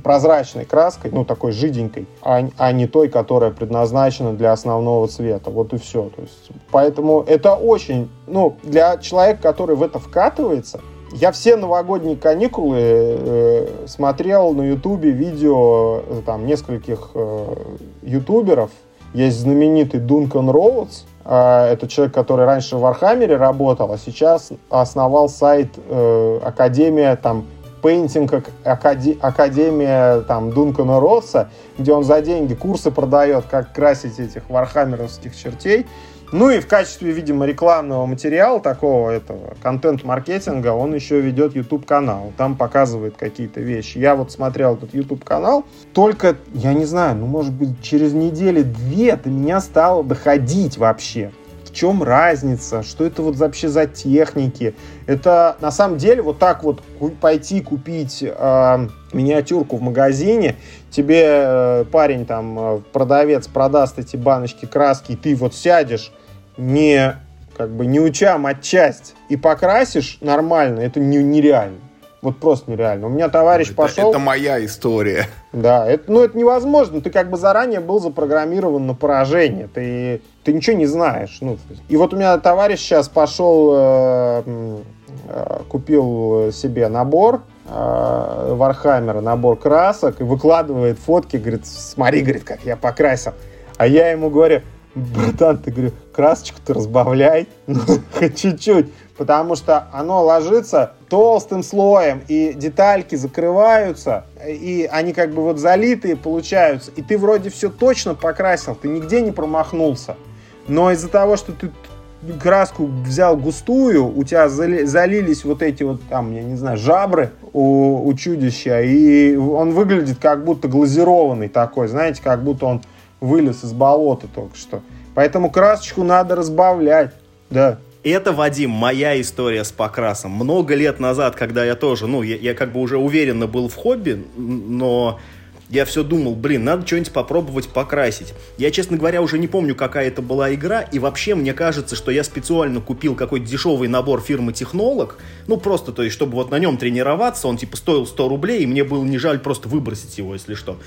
прозрачной краской, ну, такой жиденькой, а, а не той, которая предназначена для основного цвета. Вот и все. То есть, поэтому это очень, ну, для человека, который в это вкатывается, я все новогодние каникулы э, смотрел на ютубе видео э, там нескольких э, ютуберов. Есть знаменитый Дункан Роудс, э, это человек, который раньше в Вархаммере работал, а сейчас основал сайт э, Академия там Painting Академия там Дункана Росса, где он за деньги курсы продает, как красить этих вархаммеровских чертей. Ну и в качестве, видимо, рекламного материала такого этого контент-маркетинга он еще ведет YouTube-канал. Там показывает какие-то вещи. Я вот смотрел этот YouTube-канал, только, я не знаю, ну, может быть, через недели две до меня стало доходить вообще чем разница, что это вот вообще за техники. Это на самом деле вот так вот пойти купить э, миниатюрку в магазине, тебе э, парень там, э, продавец продаст эти баночки краски, и ты вот сядешь не как бы не уча матчасть и покрасишь нормально, это не, нереально. Вот просто нереально. У меня товарищ это, пошел... Это моя история. Да, это, ну это невозможно. Ты как бы заранее был запрограммирован на поражение. Ты, ты ничего не знаешь. Ну, и вот у меня товарищ сейчас пошел, э, э, купил себе набор э, Вархаммера, набор красок, и выкладывает фотки, говорит, смотри, говорит, как я покрасил. А я ему говорю, братан, ты, говорю, красочку-то разбавляй, ну, хоть чуть-чуть потому что оно ложится толстым слоем, и детальки закрываются, и они как бы вот залитые получаются, и ты вроде все точно покрасил, ты нигде не промахнулся. Но из-за того, что ты краску взял густую, у тебя залились вот эти вот там, я не знаю, жабры у, у чудища, и он выглядит как будто глазированный такой, знаете, как будто он вылез из болота только что. Поэтому красочку надо разбавлять, да. Это, Вадим, моя история с покрасом. Много лет назад, когда я тоже, ну, я, я как бы уже уверенно был в хобби, но я все думал, блин, надо что-нибудь попробовать покрасить. Я, честно говоря, уже не помню, какая это была игра, и вообще мне кажется, что я специально купил какой-то дешевый набор фирмы Технолог, ну просто, то есть, чтобы вот на нем тренироваться, он типа стоил 100 рублей, и мне было не жаль просто выбросить его, если что.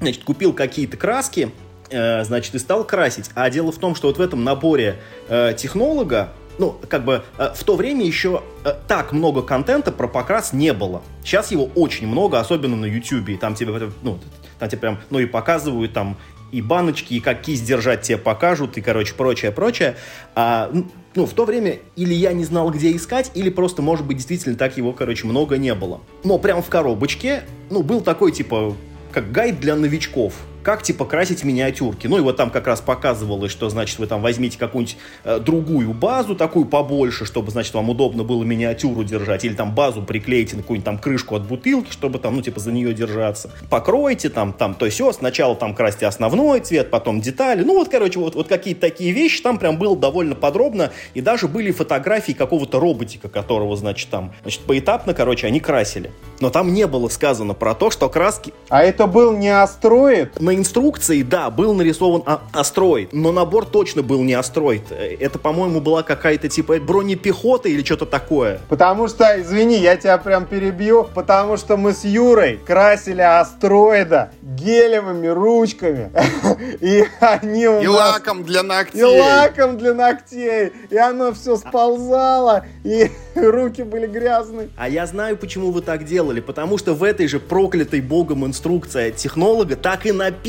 Значит, купил какие-то краски, э, значит, и стал красить. А дело в том, что вот в этом наборе э, технолога ну, как бы э, в то время еще э, так много контента про покрас не было. Сейчас его очень много, особенно на YouTube. Там тебе, ну, там тебе прям, ну, и показывают там и баночки, и как кисть держать тебе покажут, и, короче, прочее, прочее. А, ну, в то время или я не знал, где искать, или просто, может быть, действительно так его, короче, много не было. Но прям в коробочке, ну, был такой, типа, как гайд для новичков – как типа красить миниатюрки. Ну и вот там как раз показывалось, что значит вы там возьмите какую-нибудь э, другую базу, такую побольше, чтобы, значит, вам удобно было миниатюру держать, или там базу приклеите на какую-нибудь там крышку от бутылки, чтобы там, ну, типа, за нее держаться. Покройте там, там, то есть все, сначала там красьте основной цвет, потом детали. Ну вот, короче, вот, вот какие-то такие вещи там прям было довольно подробно, и даже были фотографии какого-то роботика, которого, значит, там, значит, поэтапно, короче, они красили. Но там не было сказано про то, что краски... А это был не астроид? На инструкции, да, был нарисован а астроид, но набор точно был не астроид. Это, по-моему, была какая-то типа бронепехота или что-то такое. Потому что, извини, я тебя прям перебью, потому что мы с Юрой красили астроида гелевыми ручками. И они у И нас... лаком для ногтей. И лаком для ногтей. И оно все сползало, и руки были грязные. А я знаю, почему вы так делали. Потому что в этой же проклятой богом инструкции от технолога так и написано,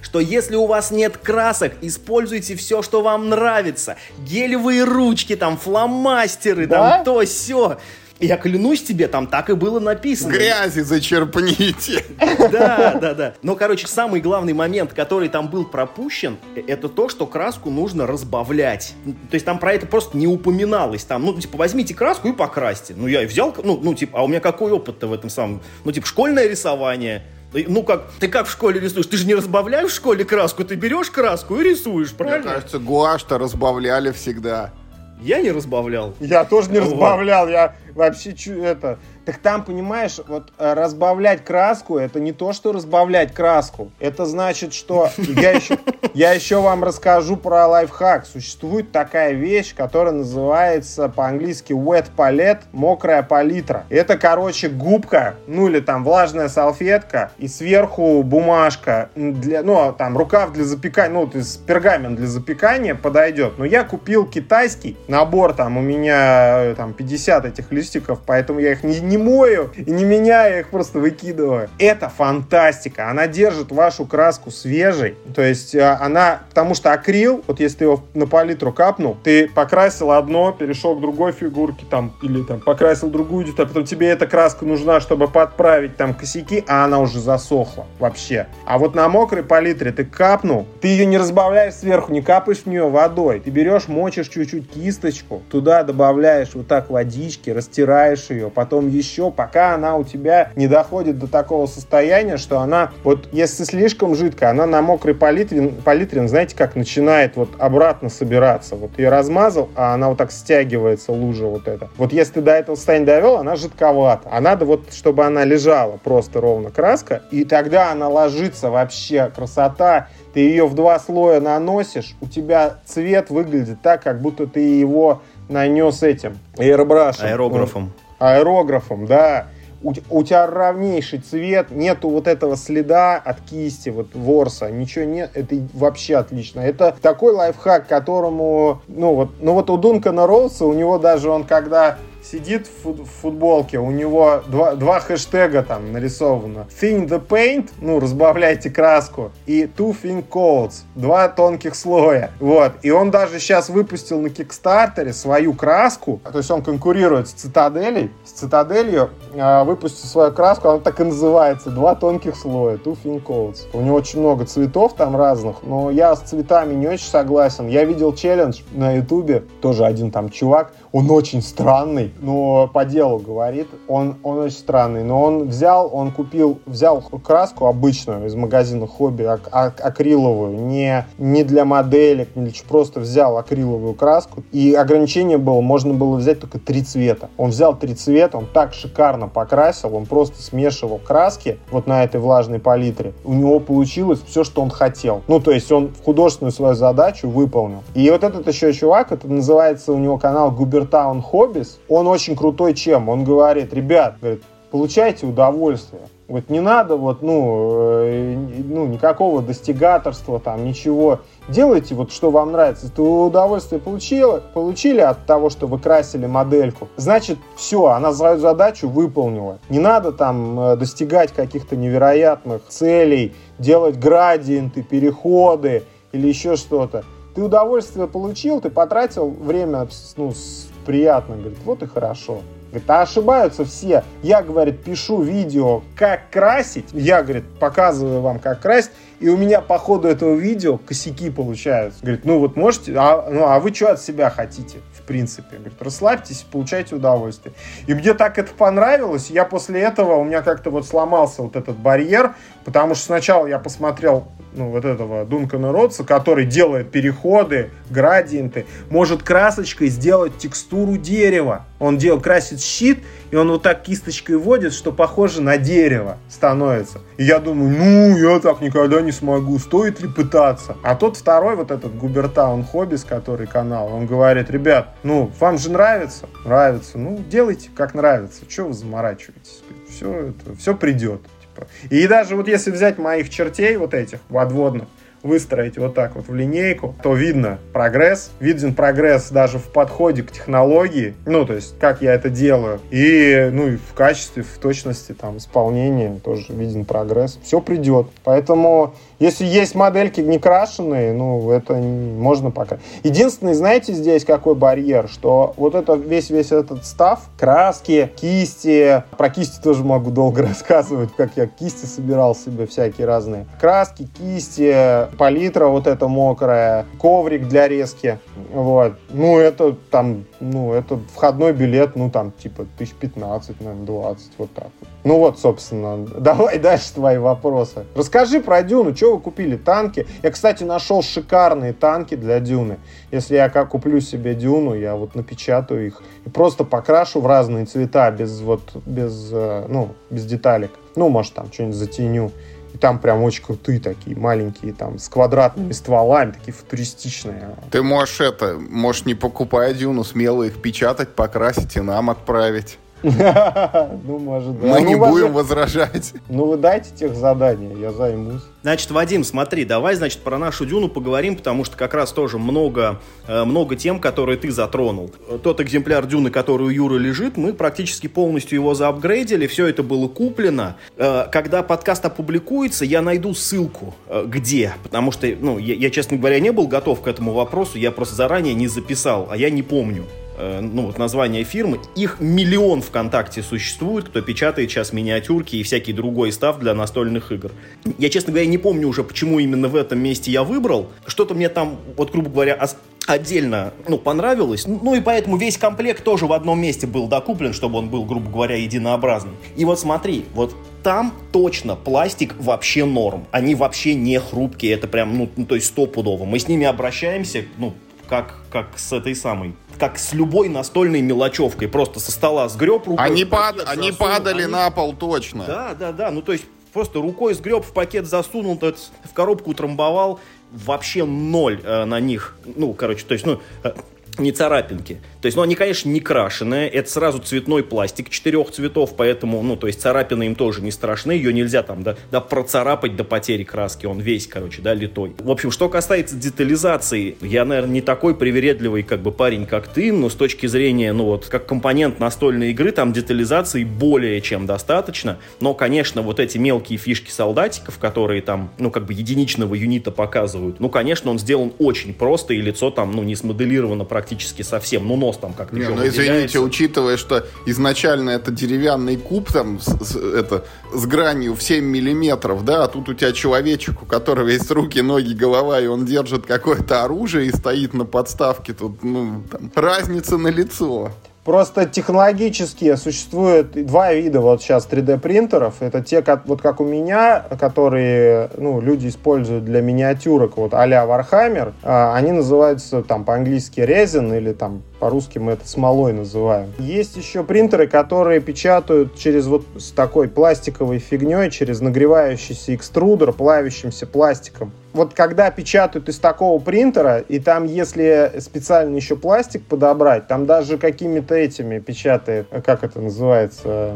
что если у вас нет красок, используйте все, что вам нравится. Гелевые ручки, там, фломастеры, да? там, то, все. Я клянусь тебе, там так и было написано. Грязи зачерпните. Да, да, да. Но, короче, самый главный момент, который там был пропущен, э, это то, что краску нужно разбавлять. То есть там про это просто не упоминалось. Там, ну, типа, возьмите краску и покрасьте. Ну, я и взял, ну, ну типа, а у меня какой опыт-то в этом самом? Ну, типа, школьное рисование, ну как, ты как в школе рисуешь? Ты же не разбавляешь в школе краску, ты берешь краску и рисуешь, правильно? Мне кажется, гуашь-то разбавляли всегда. Я не разбавлял. Я тоже не разбавлял. Я вообще это... Так там, понимаешь, вот э, разбавлять краску, это не то, что разбавлять краску. Это значит, что... Я еще, я еще вам расскажу про лайфхак. Существует такая вещь, которая называется по-английски wet palette, мокрая палитра. Это, короче, губка, ну или там влажная салфетка, и сверху бумажка, для, ну, там, рукав для запекания, ну, то есть пергамент для запекания подойдет. Но я купил китайский набор, там, у меня э, там 50 этих листиков, поэтому я их не, не мою и не меняю, я их просто выкидываю. Это фантастика. Она держит вашу краску свежей. То есть э, она, потому что акрил, вот если ты его на палитру капнул, ты покрасил одно, перешел к другой фигурке, там, или там покрасил другую деталь, потом тебе эта краска нужна, чтобы подправить там косяки, а она уже засохла вообще. А вот на мокрой палитре ты капнул, ты ее не разбавляешь сверху, не капаешь в нее водой. Ты берешь, мочишь чуть-чуть кисточку, туда добавляешь вот так водички, растираешь ее, потом еще, пока она у тебя не доходит до такого состояния, что она, вот если слишком жидкая, она на мокрой палитре, палитре знаете, как начинает вот обратно собираться. Вот ее размазал, а она вот так стягивается, лужа вот эта. Вот если ты до этого состояния довел, она жидковата. А надо вот, чтобы она лежала просто ровно краска, и тогда она ложится вообще красота ты ее в два слоя наносишь, у тебя цвет выглядит так, как будто ты его нанес этим аэробрашем. Аэрографом. Аэрографом, да. У, у тебя равнейший цвет, нету вот этого следа от кисти, вот ворса, ничего нет, это вообще отлично. Это такой лайфхак, которому, ну вот, ну вот у Дункана Роуса, у него даже он когда сидит в футболке, у него два, два хэштега там нарисовано. Thin the paint, ну, разбавляйте краску, и two thin coats, два тонких слоя. Вот. И он даже сейчас выпустил на Кикстартере свою краску, то есть он конкурирует с Цитаделей, с Цитаделью э, выпустил свою краску, она так и называется, два тонких слоя, two thin coats. У него очень много цветов там разных, но я с цветами не очень согласен. Я видел челлендж на ютубе, тоже один там чувак, он очень странный, но по делу говорит, он, он очень странный. Но он взял, он купил, взял краску обычную из магазина хобби, ак, ак, акриловую, не, не для моделек, не просто взял акриловую краску. И ограничение было, можно было взять только три цвета. Он взял три цвета, он так шикарно покрасил, он просто смешивал краски вот на этой влажной палитре. У него получилось все, что он хотел. Ну, то есть он художественную свою задачу выполнил. И вот этот еще чувак, это называется у него канал Губер Town Hobbies, он очень крутой чем? Он говорит, ребят, говорит, получайте удовольствие. Вот не надо вот, ну, э, ну, никакого достигаторства там, ничего. Делайте вот, что вам нравится. Вы удовольствие получили, получили от того, что вы красили модельку, значит, все, она свою задачу выполнила. Не надо там э, достигать каких-то невероятных целей, делать градиенты, переходы или еще что-то. Ты удовольствие получил, ты потратил время ну, приятно. Говорит, вот и хорошо. Говорит, а ошибаются все. Я, говорит, пишу видео, как красить. Я, говорит, показываю вам, как красить. И у меня по ходу этого видео косяки получаются. Говорит, ну вот можете, а, ну а вы что от себя хотите? В принципе. Говорит, расслабьтесь, получайте удовольствие. И мне так это понравилось. Я после этого, у меня как-то вот сломался вот этот барьер. Потому что сначала я посмотрел ну, вот этого Дункана Ротса, который делает переходы, градиенты, может красочкой сделать текстуру дерева. Он делает, красит щит, и он вот так кисточкой вводит, что похоже на дерево становится. И я думаю, ну, я так никогда не смогу, стоит ли пытаться? А тот второй, вот этот Губертаун Хоббис, который канал, он говорит, ребят, ну, вам же нравится? Нравится. Ну, делайте, как нравится. Чего вы заморачиваетесь? Все это, все придет. И даже вот если взять моих чертей вот этих подводных, выстроить вот так вот в линейку, то видно прогресс, виден прогресс даже в подходе к технологии, ну, то есть, как я это делаю, и, ну, и в качестве, в точности, там, исполнения тоже виден прогресс. Все придет. Поэтому если есть модельки не крашеные, ну, это можно пока. Единственный, знаете, здесь какой барьер, что вот это весь весь этот став, краски, кисти, про кисти тоже могу долго рассказывать, как я кисти собирал себе всякие разные. Краски, кисти, палитра вот эта мокрая, коврик для резки. Вот. Ну, это там, ну, это входной билет, ну, там, типа, тысяч пятнадцать, наверное, двадцать, вот так вот. Ну вот, собственно, давай дальше твои вопросы. Расскажи про Дюну, что вы купили? Танки? Я, кстати, нашел шикарные танки для Дюны. Если я как куплю себе Дюну, я вот напечатаю их и просто покрашу в разные цвета, без вот, без, э, ну, без деталек. Ну, может, там что-нибудь затеню. И там прям очень крутые такие, маленькие, там, с квадратными стволами, такие футуристичные. Ты можешь это, можешь не покупая дюну, смело их печатать, покрасить и нам отправить. Ну, может, да. Мы не ну, будем возражать. Ну, вы дайте тех задания, я займусь. Значит, Вадим, смотри, давай, значит, про нашу Дюну поговорим, потому что как раз тоже много, э, много тем, которые ты затронул. Тот экземпляр Дюны, который у Юры лежит, мы практически полностью его заапгрейдили, все это было куплено. Э, когда подкаст опубликуется, я найду ссылку, э, где, потому что, ну, я, я, честно говоря, не был готов к этому вопросу, я просто заранее не записал, а я не помню. Э, ну, вот название фирмы. Их миллион ВКонтакте существует, кто печатает сейчас миниатюрки и всякий другой став для настольных игр. Я, честно говоря, не помню уже, почему именно в этом месте я выбрал. Что-то мне там, вот, грубо говоря, отдельно, ну, понравилось. Ну, и поэтому весь комплект тоже в одном месте был докуплен, чтобы он был, грубо говоря, единообразным. И вот смотри, вот там точно пластик вообще норм. Они вообще не хрупкие, это прям, ну, ну то есть стопудово. Мы с ними обращаемся, ну, как, как с этой самой как с любой настольной мелочевкой. Просто со стола сгреб рукой. Они, пад... они падали они... на пол точно. Да, да, да. Ну, то есть просто рукой сгреб в пакет, засунул, в коробку утрамбовал. Вообще ноль э, на них. Ну, короче, то есть, ну, э, не царапинки. То есть, ну, они, конечно, не крашеные, это сразу цветной пластик четырех цветов, поэтому, ну, то есть, царапины им тоже не страшны, ее нельзя там, да, да, процарапать до потери краски, он весь, короче, да, литой. В общем, что касается детализации, я, наверное, не такой привередливый, как бы, парень, как ты, но с точки зрения, ну, вот, как компонент настольной игры, там детализации более чем достаточно, но, конечно, вот эти мелкие фишки солдатиков, которые там, ну, как бы, единичного юнита показывают, ну, конечно, он сделан очень просто, и лицо там, ну, не смоделировано практически совсем, ну, нос нос там как-то Не, ну извините, учитывая, что изначально это деревянный куб там с, с, это, с гранью в 7 миллиметров, да, а тут у тебя человечек, у которого есть руки, ноги, голова, и он держит какое-то оружие и стоит на подставке, тут, ну, там, разница на лицо. Просто технологически существует два вида вот сейчас 3D принтеров. Это те, как, вот как у меня, которые ну, люди используют для миниатюрок, вот а-ля Warhammer. А, они называются там по-английски resin или там по-русски мы это смолой называем. Есть еще принтеры, которые печатают через вот с такой пластиковой фигней, через нагревающийся экструдер, плавящимся пластиком вот когда печатают из такого принтера, и там, если специально еще пластик подобрать, там даже какими-то этими печатает, как это называется,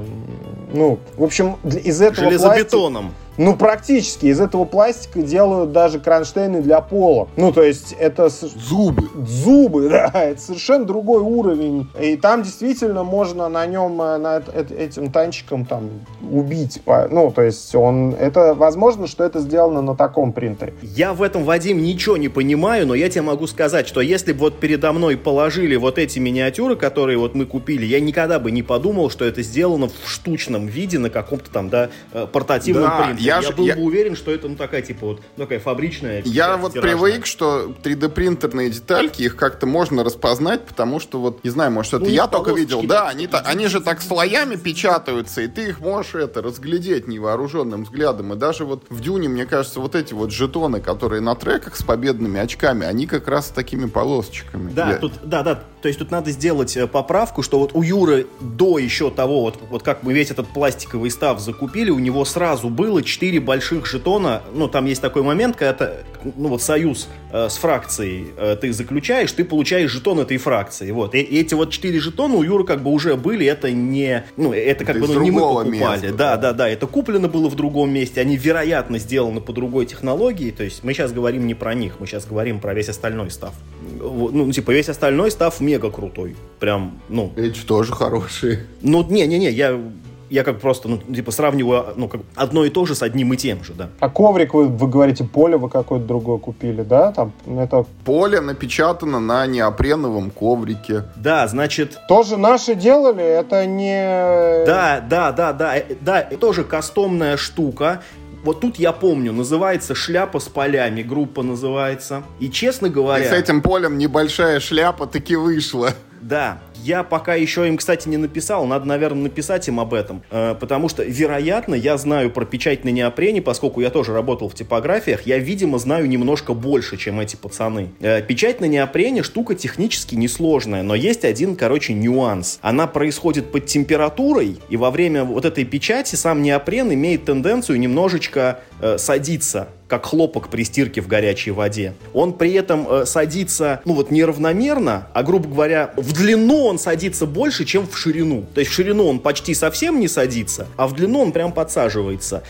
ну, в общем, из этого Железобетоном. Пластика, ну, практически. Из этого пластика делают даже кронштейны для пола. Ну, то есть это... Зубы. Зубы, да. Это совершенно другой уровень. И там действительно можно на нем, э, на этим танчиком там убить. Ну, то есть он... Это возможно, что это сделано на таком принтере. Я в этом, Вадим, ничего не понимаю, но я тебе могу сказать, что если бы вот передо мной положили вот эти миниатюры, которые вот мы купили, я никогда бы не подумал, что это сделано в штучном виде на каком-то там, да, э, портативном да, принтере я, я был я... бы уверен, что это ну такая типа вот ну, такая фабричная. Я вот тиражная. привык, что 3D принтерные детальки их как-то можно распознать, потому что вот не знаю, может это ну, я только видел, да, они та, они же так слоями печатаются, и ты их можешь это разглядеть невооруженным взглядом, и даже вот в Дюне мне кажется вот эти вот жетоны, которые на треках с победными очками, они как раз с такими полосочками. Да, я... тут да да, то есть тут надо сделать э, поправку, что вот у Юры до еще того вот вот как мы весь этот пластиковый став закупили, у него сразу было 4 больших жетона, ну, там есть такой момент, когда ты, ну, вот союз э, с фракцией э, ты заключаешь, ты получаешь жетон этой фракции, вот. И, и эти вот 4 жетона у Юры как бы уже были, это не, ну, это как это бы, ну, не мы покупали. Места, да, да, да, это куплено было в другом месте, они, вероятно, сделаны по другой технологии, то есть мы сейчас говорим не про них, мы сейчас говорим про весь остальной став. Ну, типа, весь остальной став мега крутой. Прям, ну... Эти тоже хорошие. Ну, не-не-не, я я как просто, ну, типа, сравниваю, ну, как одно и то же с одним и тем же, да. А коврик, вы, вы говорите, поле вы какое-то другое купили, да? Там, это... Поле напечатано на неопреновом коврике. Да, значит... Тоже наши делали, это не... Да, да, да, да, э, да, это тоже кастомная штука, Вот тут я помню, называется «Шляпа с полями», группа называется. И, честно говоря... И с этим полем небольшая шляпа таки вышла. Да, я пока еще им, кстати, не написал. Надо, наверное, написать им об этом. Э, потому что, вероятно, я знаю про печать на неопрене, поскольку я тоже работал в типографиях. Я, видимо, знаю немножко больше, чем эти пацаны. Э, печать на неопрене штука технически несложная, но есть один, короче, нюанс. Она происходит под температурой, и во время вот этой печати сам неопрен имеет тенденцию немножечко э, садиться как хлопок при стирке в горячей воде. Он при этом э, садится, ну вот неравномерно, а грубо говоря, в длину он садится больше, чем в ширину. То есть в ширину он почти совсем не садится, а в длину он прям подсаживается.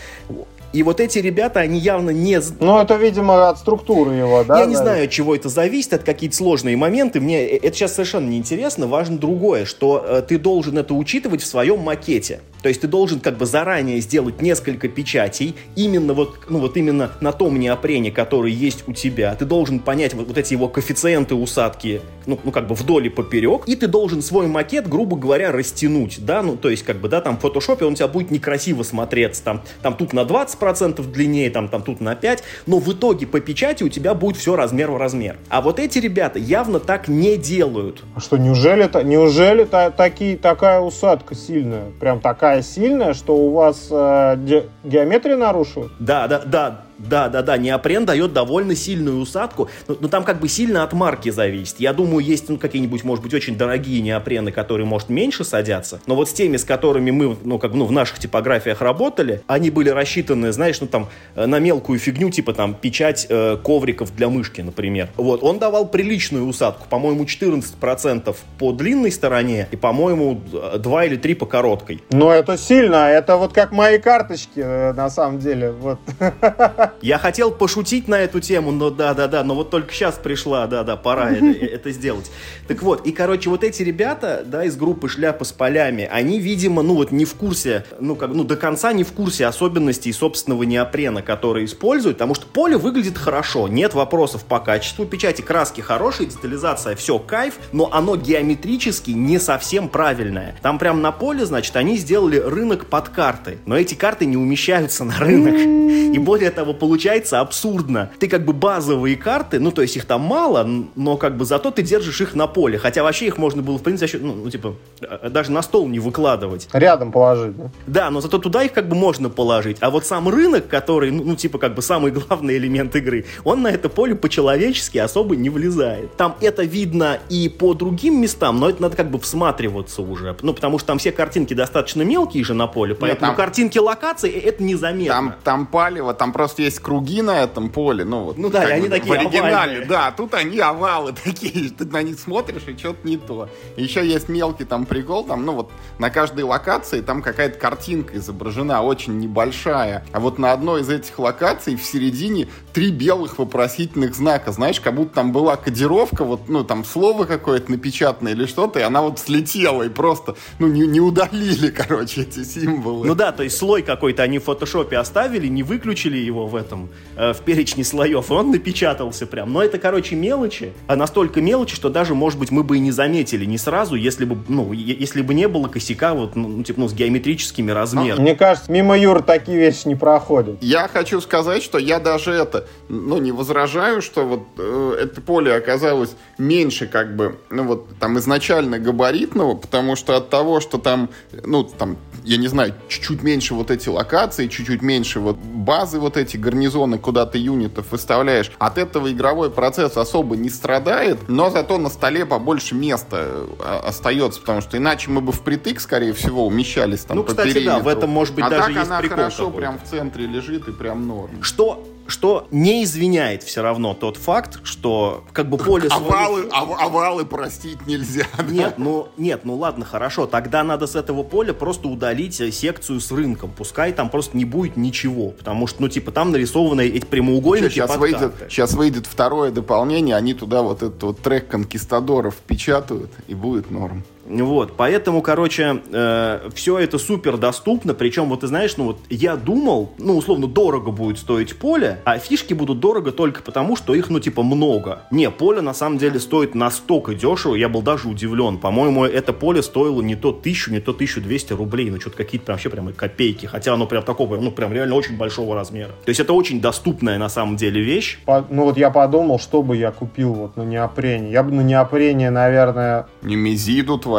И вот эти ребята, они явно не... Ну, это, видимо, от структуры его, да? Я не знаю, от чего это зависит, от какие-то сложные моменты. Мне э, это сейчас совершенно не интересно. Важно другое, что э, ты должен это учитывать в своем макете. То есть ты должен как бы заранее сделать несколько печатей, именно вот, ну вот именно на том неопрене, который есть у тебя. Ты должен понять вот, вот эти его коэффициенты усадки, ну, ну как бы вдоль и поперек, и ты должен свой макет, грубо говоря, растянуть, да, ну то есть как бы, да, там в фотошопе он у тебя будет некрасиво смотреться, там, там тут на 20% длиннее, там, там тут на 5, но в итоге по печати у тебя будет все размер в размер. А вот эти ребята явно так не делают. А что, неужели, неужели -то, такие, такая усадка сильная? Прям такая такая сильная, что у вас э, ге геометрия нарушилась? Да, да, да. Да, да, да, неопрен дает довольно сильную усадку, но, но там как бы сильно от марки зависит. Я думаю, есть ну, какие-нибудь, может быть, очень дорогие неопрены, которые, может, меньше садятся, но вот с теми, с которыми мы, ну, как ну, в наших типографиях работали, они были рассчитаны, знаешь, ну, там, э, на мелкую фигню, типа, там, печать э, ковриков для мышки, например. Вот, он давал приличную усадку, по-моему, 14% по длинной стороне и, по-моему, 2 или 3 по короткой. Но это сильно, это вот как мои карточки, э, на самом деле, вот. Я хотел пошутить на эту тему, но да-да-да, но вот только сейчас пришла, да-да, пора это, это сделать. Так вот, и, короче, вот эти ребята, да, из группы «Шляпа с полями», они, видимо, ну вот не в курсе, ну как, ну до конца не в курсе особенностей собственного неопрена, который используют, потому что поле выглядит хорошо, нет вопросов по качеству печати, краски хорошие, детализация, все, кайф, но оно геометрически не совсем правильное. Там прям на поле, значит, они сделали рынок под карты, но эти карты не умещаются на рынок. И более того, получается абсурдно. Ты как бы базовые карты, ну, то есть их там мало, но как бы зато ты держишь их на поле. Хотя вообще их можно было, в принципе, ну, ну типа, э, даже на стол не выкладывать. Рядом положить, да? Да, но зато туда их как бы можно положить. А вот сам рынок, который, ну, ну типа, как бы самый главный элемент игры, он на это поле по-человечески особо не влезает. Там это видно и по другим местам, но это надо как бы всматриваться уже. Ну, потому что там все картинки достаточно мелкие же на поле, поэтому Нет, там, картинки локации э, это незаметно. Там, там палево, там просто есть круги на этом поле, ну вот. Ну да, и они бы, такие В оригинале, овальные. да, тут они овалы такие, ты на них смотришь и что-то не то. Еще есть мелкий там прикол, там, ну вот на каждой локации там какая-то картинка изображена, очень небольшая. А вот на одной из этих локаций в середине три белых вопросительных знака, знаешь, как будто там была кодировка, вот, ну там слово какое-то напечатанное или что-то, и она вот слетела и просто, ну не, не удалили, короче, эти символы. Ну да, то есть слой какой-то они в фотошопе оставили, не выключили его в этом, э, в перечне слоев, и он напечатался прям. Но это, короче, мелочи, а настолько мелочи, что даже, может быть, мы бы и не заметили не сразу, если бы, ну, если бы не было косяка вот, ну, ну типа, ну, с геометрическими размерами. Мне кажется, мимо Юр такие вещи не проходят. Я хочу сказать, что я даже это, ну, не возражаю, что вот э, это поле оказалось меньше, как бы, ну, вот, там, изначально габаритного, потому что от того, что там, ну, там, я не знаю, чуть-чуть меньше вот эти локации, чуть-чуть меньше вот базы вот эти гарнизоны, куда ты юнитов выставляешь. От этого игровой процесс особо не страдает, но зато на столе побольше места а, остается, потому что иначе мы бы впритык, скорее всего, умещались там Ну, по кстати, периметру. да, в этом может быть а даже так есть она прикол хорошо прям в центре лежит и прям норм. Что что не извиняет все равно тот факт, что как бы поле... Овалы, ов, овалы простить нельзя. Нет, да? ну, нет, ну ладно, хорошо. Тогда надо с этого поля просто удалить э, секцию с рынком. Пускай там просто не будет ничего. Потому что, ну, типа, там нарисованы эти прямоугольники сейчас выйдет, сейчас выйдет второе дополнение, они туда вот этот вот трек конкистадоров печатают, и будет норм. Вот, поэтому, короче, э, все это супер доступно, причем, вот ты знаешь, ну вот я думал, ну, условно, дорого будет стоить поле, а фишки будут дорого только потому, что их, ну, типа, много. Не, поле на самом деле стоит настолько дешево, я был даже удивлен. По-моему, это поле стоило не то тысячу, не то 1200 рублей, ну, что-то какие-то вообще прям копейки, хотя оно прям такого, ну, прям реально очень большого размера. То есть это очень доступная на самом деле вещь. По, ну, вот я подумал, что бы я купил вот на неопрене. Я бы на неопрене, наверное... Немезиду твою.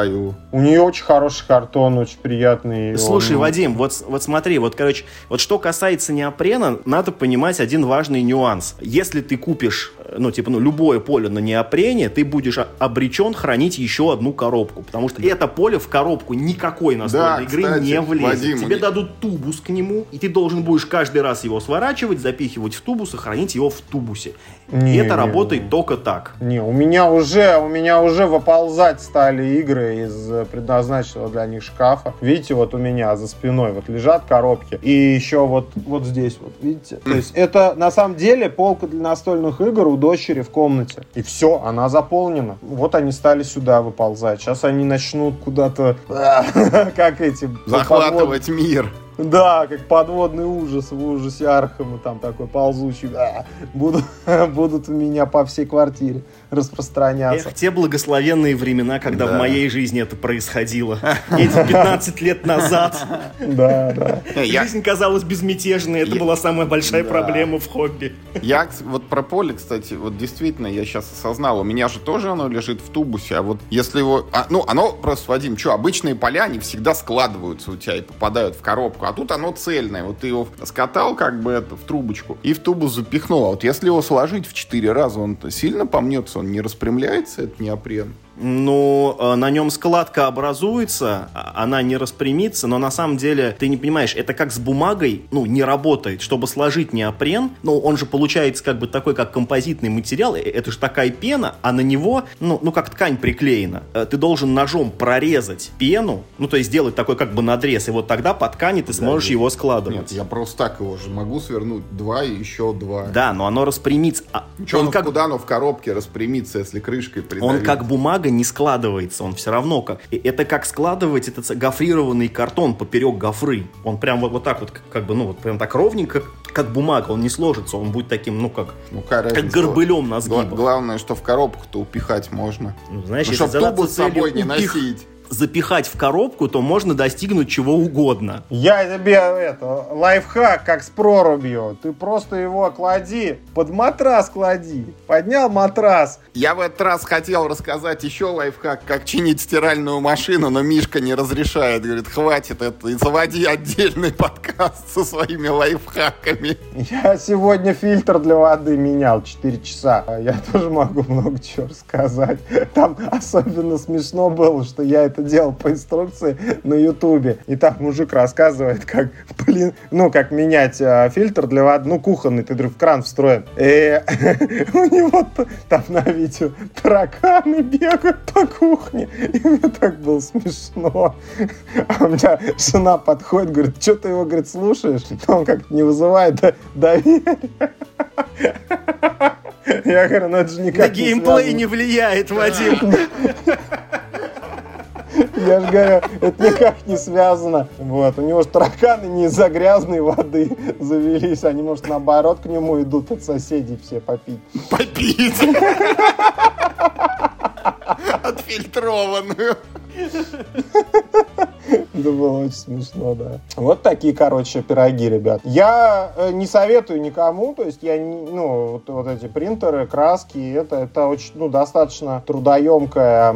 У нее очень хороший картон, очень приятный. Слушай, он... Вадим, вот, вот смотри, вот, короче, вот что касается неопрена, надо понимать один важный нюанс. Если ты купишь, ну, типа, ну, любое поле на неопрене, ты будешь обречен хранить еще одну коробку, потому что это поле в коробку никакой настольной да, игры кстати, не влезет. Вадим, Тебе не... дадут тубус к нему, и ты должен будешь каждый раз его сворачивать, запихивать в тубус и хранить его в тубусе. Не, и это не, работает не. только так. Не, у меня уже, у меня уже выползать стали игры из предназначенного для них шкафа. Видите, вот у меня за спиной вот лежат коробки. И еще вот, вот здесь вот, видите? То есть это на самом деле полка для настольных игр у дочери в комнате. И все, она заполнена. Вот они стали сюда выползать. Сейчас они начнут куда-то, как эти... Захватывать мир. Да, как подводный ужас в ужасе Архама, там такой ползучий. Будут, будут у меня по всей квартире распространяться. Эх, те благословенные времена, когда да. в моей жизни это происходило. Эти 15 лет назад. Да, да. Жизнь казалась безмятежной, это была самая большая проблема в хобби. Я вот про поле, кстати, вот действительно, я сейчас осознал, у меня же тоже оно лежит в тубусе, а вот если его... А, ну, оно просто, Вадим, что, обычные поля, они всегда складываются у тебя и попадают в коробку, а тут оно цельное. Вот ты его скатал как бы это в трубочку и в тубус запихнул. А вот если его сложить в четыре раза, он сильно помнется, он не распрямляется, это неопрен ну, э, на нем складка образуется, а, она не распрямится, но на самом деле, ты не понимаешь, это как с бумагой, ну, не работает. Чтобы сложить неопрен, ну, он же получается как бы такой, как композитный материал, э, это же такая пена, а на него, ну, ну как ткань приклеена. Э, ты должен ножом прорезать пену, ну, то есть сделать такой как бы надрез, и вот тогда по ткани ты сможешь да, его складывать. Нет, я просто так его же могу свернуть два и еще два. Да, но оно распрямится. А Что, он как... куда оно в коробке распрямится, если крышкой придавить? Он как бумага не складывается, он все равно как... И это как складывать этот гофрированный картон поперек гофры. Он прям вот, вот так вот, как бы, ну вот прям так ровненько, как бумага, он не сложится, он будет таким, ну как, ну, как горбылем на сгибах. Главное, что в коробку-то упихать можно. Ну, знаешь, ну, если тубус с собой не носить запихать в коробку, то можно достигнуть чего угодно. Я тебе это, лайфхак, как с прорубью. Ты просто его клади, под матрас клади. Поднял матрас. Я в этот раз хотел рассказать еще лайфхак, как чинить стиральную машину, но Мишка не разрешает. Говорит, хватит это, и заводи отдельный подкаст со своими лайфхаками. Я сегодня фильтр для воды менял 4 часа. Я тоже могу много чего рассказать. Там особенно смешно было, что я это это делал по инструкции на ютубе. И там мужик рассказывает, как, блин, ну, как менять э, фильтр для воды, ну, кухонный, ты вдруг в кран встроен. И у него там на видео тараканы бегают по кухне. И мне так было смешно. А у меня жена подходит, говорит, что ты его, говорит, слушаешь? Он как-то не вызывает доверия. Я говорю, ну это же никак На геймплей не влияет, Вадим. Я же говорю, это никак не связано. Вот, у него же тараканы не из-за грязной воды завелись, они, может, наоборот, к нему идут от соседей все попить. Попить! Отфильтрованную. Это было очень смешно, да. Вот такие, короче, пироги, ребят. Я э, не советую никому, то есть я, ну, вот, вот эти принтеры, краски, это, это очень, ну, достаточно трудоемкая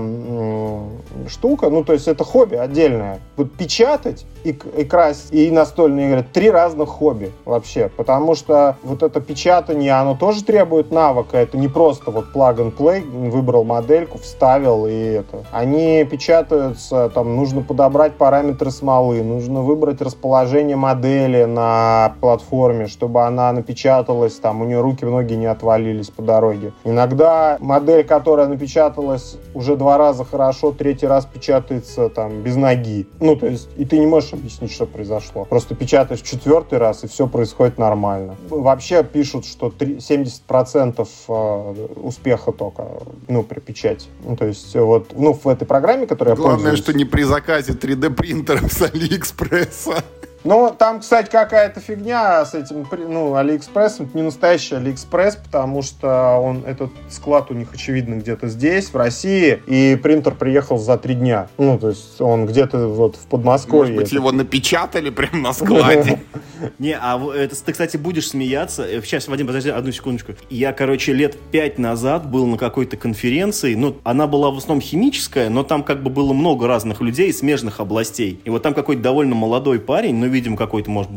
штука, ну, то есть это хобби отдельное. Вот печатать и, и красить, и настольные игры, три разных хобби вообще, потому что вот это печатание, оно тоже требует навыка, это не просто вот plug and play, выбрал модельку, вставил и это. Они печатаются, там нужно подобрать параметры смолы, нужно выбрать расположение модели на платформе, чтобы она напечаталась, там у нее руки многие не отвалились по дороге. Иногда модель, которая напечаталась уже два раза хорошо, третий раз печатается там без ноги. Ну, то есть, и ты не можешь объяснить, что произошло. Просто печатаешь четвертый раз, и все происходит нормально. Вообще пишут, что 70% э, успеха только, ну, при печати. Ну, то есть, вот, ну, в этой программе, которая Главное, пользуюсь... что не при заказе 3D принтеров с Алиэкспресса. Ну, там, кстати, какая-то фигня с этим, ну, Алиэкспрессом. Это не настоящий Алиэкспресс, потому что он, этот склад у них, очевидно, где-то здесь, в России, и принтер приехал за три дня. Ну, то есть он где-то вот в Подмосковье. Может быть, его напечатали прямо на складе? Не, а это ты, кстати, будешь смеяться. Сейчас, э, Вадим, подожди одну секундочку. Я, короче, лет пять назад был на какой-то конференции. Ну, она была в основном химическая, но там как бы было много разных людей из смежных областей. И вот там какой-то довольно молодой парень, ну, видимо, какой-то, может,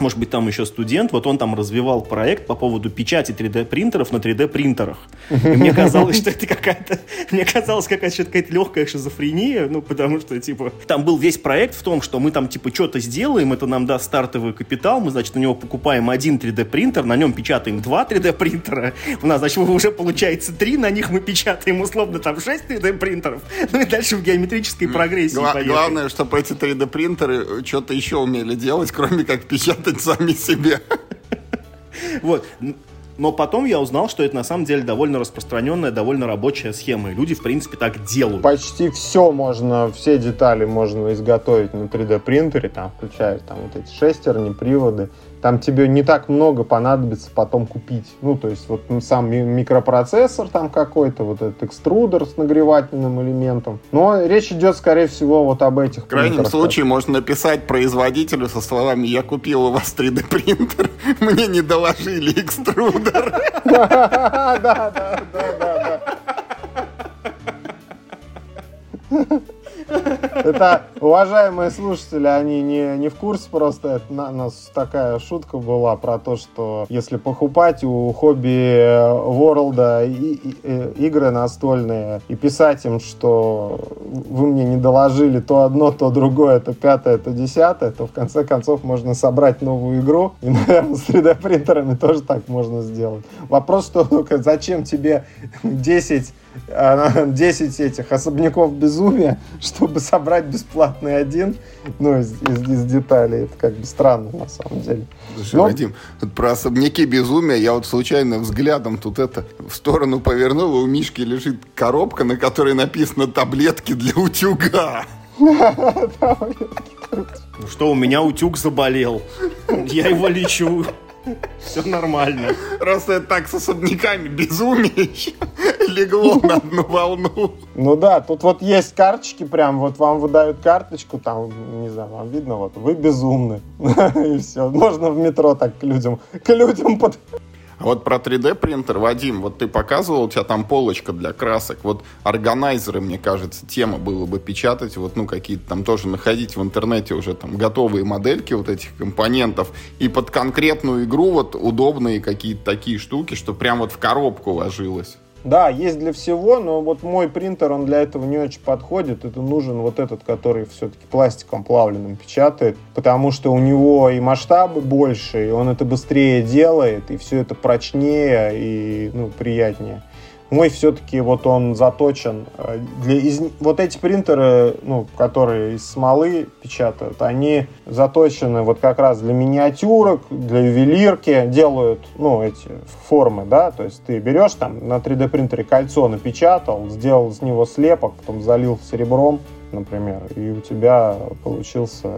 может быть, там еще студент, вот он там развивал проект по поводу печати 3D-принтеров на 3D-принтерах. И мне казалось, что это какая-то, мне казалось, какая-то какая-то легкая шизофрения, ну, потому что, типа, там был весь проект в том, что мы там, типа, что-то сделаем, это нам даст стартовый капитал, мы, значит, у него покупаем один 3D-принтер, на нем печатаем два 3D-принтера, у нас, значит, уже получается три, на них мы печатаем, условно, там 6 3D-принтеров, ну и дальше в геометрической прогрессии Гла- Главное, чтобы эти 3D-принтеры что-то еще умели умели делать, кроме как печатать сами себе. Вот. Но потом я узнал, что это на самом деле довольно распространенная, довольно рабочая схема. И люди, в принципе, так делают. Почти все можно, все детали можно изготовить на 3D принтере, там, включая там вот эти шестерни, приводы там тебе не так много понадобится потом купить. Ну, то есть вот сам микропроцессор там какой-то, вот этот экструдер с нагревательным элементом. Но речь идет, скорее всего, вот об этих В крайнем случае можно написать производителю со словами «Я купил у вас 3D принтер, мне не доложили экструдер». Да, да, да, да, да. Это, уважаемые слушатели, они не, не в курсе просто. Это на, нас такая шутка была про то, что если покупать у хобби Ворлда и, э, игры настольные и писать им, что вы мне не доложили то одно, то другое, то пятое, то десятое, то в конце концов можно собрать новую игру. И, наверное, с 3D-принтерами тоже так можно сделать. Вопрос, что зачем тебе 10 10 этих особняков безумия, чтобы собрать бесплатный один, ну, из, из, из деталей. Это как бы странно, на самом деле. Слушай, Но... Вадим, вот про особняки безумия я вот случайно взглядом тут это в сторону повернул, и у Мишки лежит коробка, на которой написано «таблетки для утюга». Ну что, у меня утюг заболел. Я его лечу. Все нормально. Просто это так с особняками безумие легло на одну волну. Ну да, тут вот есть карточки прям, вот вам выдают карточку, там, не знаю, вам видно, вот, вы безумны. И все. Можно в метро так к людям, к людям под... А вот про 3D принтер, Вадим, вот ты показывал, у тебя там полочка для красок. Вот органайзеры, мне кажется, тема было бы печатать, вот, ну, какие-то там тоже находить в интернете уже там готовые модельки вот этих компонентов. И под конкретную игру вот удобные какие-то такие штуки, что прям вот в коробку ложилось. Да, есть для всего, но вот мой принтер, он для этого не очень подходит. Это нужен вот этот, который все-таки пластиком плавленным печатает, потому что у него и масштабы больше, и он это быстрее делает, и все это прочнее и ну, приятнее. Мой все-таки вот он заточен. Э, для, из, вот эти принтеры, ну, которые из смолы печатают, они заточены вот как раз для миниатюрок, для ювелирки, делают, ну, эти формы, да, то есть ты берешь там на 3D принтере кольцо напечатал, сделал из него слепок, потом залил серебром, например, и у тебя получился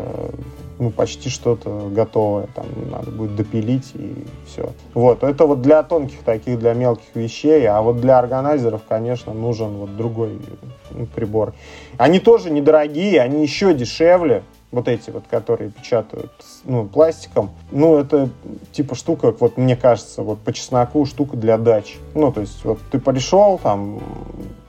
ну, почти что-то готовое. Там надо будет допилить и все. Вот, это вот для тонких таких, для мелких вещей, а вот для органайзеров, конечно, нужен вот другой ну, прибор. Они тоже недорогие, они еще дешевле, вот эти вот, которые печатают ну, пластиком, ну, это типа штука, вот мне кажется, вот по чесноку штука для дач. Ну, то есть, вот ты пришел, там,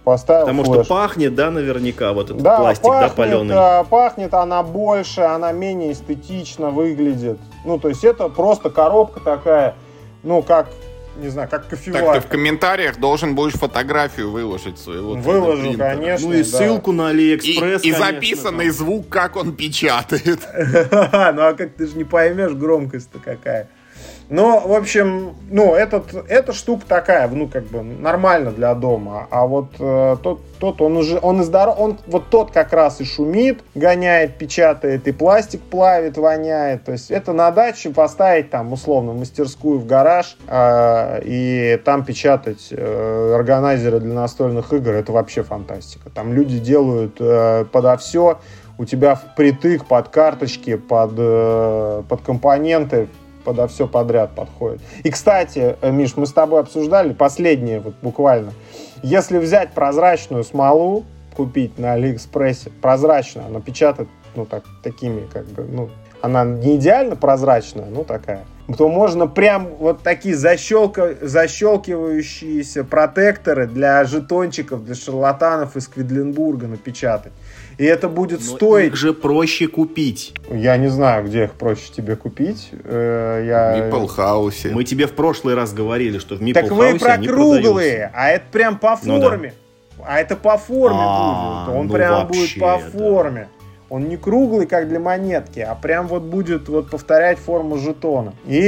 поставил Потому флешку. что пахнет, да, наверняка, вот этот да, пластик, пахнет, да, паленый? Да, пахнет она больше, она менее эстетично выглядит. Ну, то есть это просто коробка такая, ну, как не знаю, как Так ты кофеварка. в комментариях должен будешь фотографию выложить своего. Выложу, 3D-принтера. конечно. Ну и да. ссылку на И, Алиэкспресс, и конечно, записанный там. звук, как он печатает. Ну а как ты же не поймешь, громкость-то какая. Ну, в общем, ну, этот, эта штука такая, ну, как бы, нормально для дома. А вот э, тот, тот, он уже, он и здоров, он вот тот как раз и шумит, гоняет, печатает, и пластик плавит, воняет. То есть это на даче поставить там, условно, мастерскую в гараж э, и там печатать э, органайзеры для настольных игр, это вообще фантастика. Там люди делают э, подо все, у тебя впритык под карточки, под, э, под компоненты, подо все подряд подходит. И, кстати, э, Миш, мы с тобой обсуждали последнее вот буквально. Если взять прозрачную смолу, купить на Алиэкспрессе, прозрачную, она печатает, ну, так, такими, как бы, ну, она не идеально прозрачная, ну, такая, то можно прям вот такие защелка, защелкивающиеся протекторы для жетончиков, для шарлатанов из Квидленбурга напечатать. И это будет Но стоить... их же проще купить. Я не знаю, где их проще тебе купить. Э, Я... В Meeple House. Мы тебе в прошлый раз говорили, что в Meeple Так вы про они круглые, а это прям по Ну да. форме. А это по форме А, будет. Он ну прям вообще, будет по да. Он не круглый, как для монетки, а прям вот будет вот повторять форму жетона. И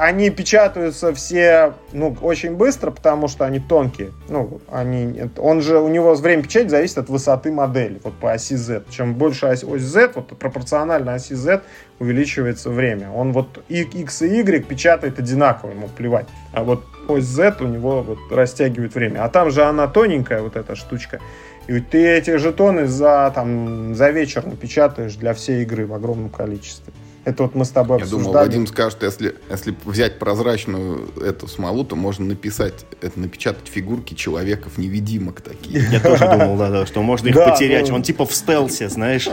они печатаются все, ну, очень быстро, потому что они тонкие. Ну, они, он же, у него время печати зависит от высоты модели, вот по оси Z. Чем больше ось, ось Z, вот пропорционально оси Z увеличивается время. Он вот X и Y печатает одинаково, ему плевать. А вот ось Z у него вот растягивает время. А там же она тоненькая, вот эта штучка. И ты эти жетоны за, там, за вечер напечатаешь для всей игры в огромном количестве. Это вот мы с тобой Я обсуждали. думал, Вадим скажет, если, если взять прозрачную эту смолу, то можно написать, это напечатать фигурки человеков-невидимок такие. Я тоже думал, да, да, что можно их потерять. Он типа в стелсе, знаешь.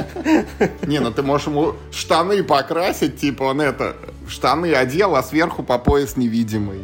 Не, ну ты можешь ему штаны покрасить, типа он это, штаны одел, а сверху по пояс невидимый.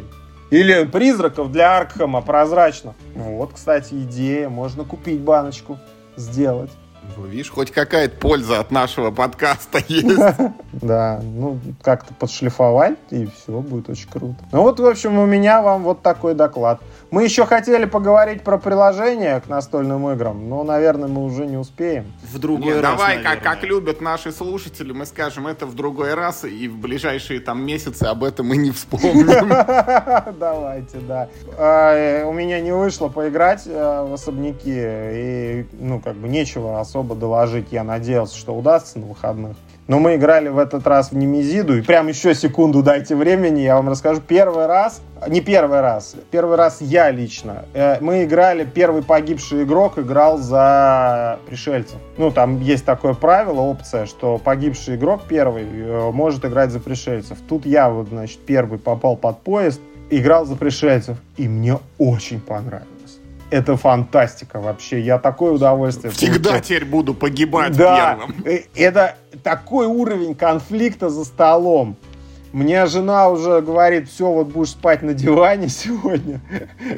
Или призраков для Аркхема прозрачно. Вот, кстати, идея. Можно купить баночку, сделать. Ну, Видишь, хоть какая-то польза от нашего подкаста есть. Да, ну, как-то подшлифовать, и все, будет очень круто. Ну вот, в общем, у меня вам вот такой доклад. Мы еще хотели поговорить про приложение к настольным играм, но, наверное, мы уже не успеем. В другой Не, раз, давай, как, наверное. как любят наши слушатели, мы скажем это в другой раз, и в ближайшие там месяцы об этом мы не вспомним. Давайте, да. Э, У меня не вышло поиграть э, в особняки, и, ну, как бы нечего особо доложить. Я надеялся, что удастся на выходных. Но мы играли в этот раз в Немезиду, и прям еще секунду дайте времени, я вам расскажу. Первый раз, не первый раз, первый раз я лично. Э, Мы играли, первый погибший игрок играл за пришельцев. Ну, там есть такое правило, опция, что погибший игрок первый э, может играть за пришельцев. Тут я вот, значит, первый попал под поезд, играл за пришельцев, и мне очень понравилось. Это фантастика вообще. Я такое удовольствие Всегда получил. теперь буду погибать Да, первым. э, это такой уровень конфликта за столом. Мне жена уже говорит, все, вот будешь спать на диване сегодня.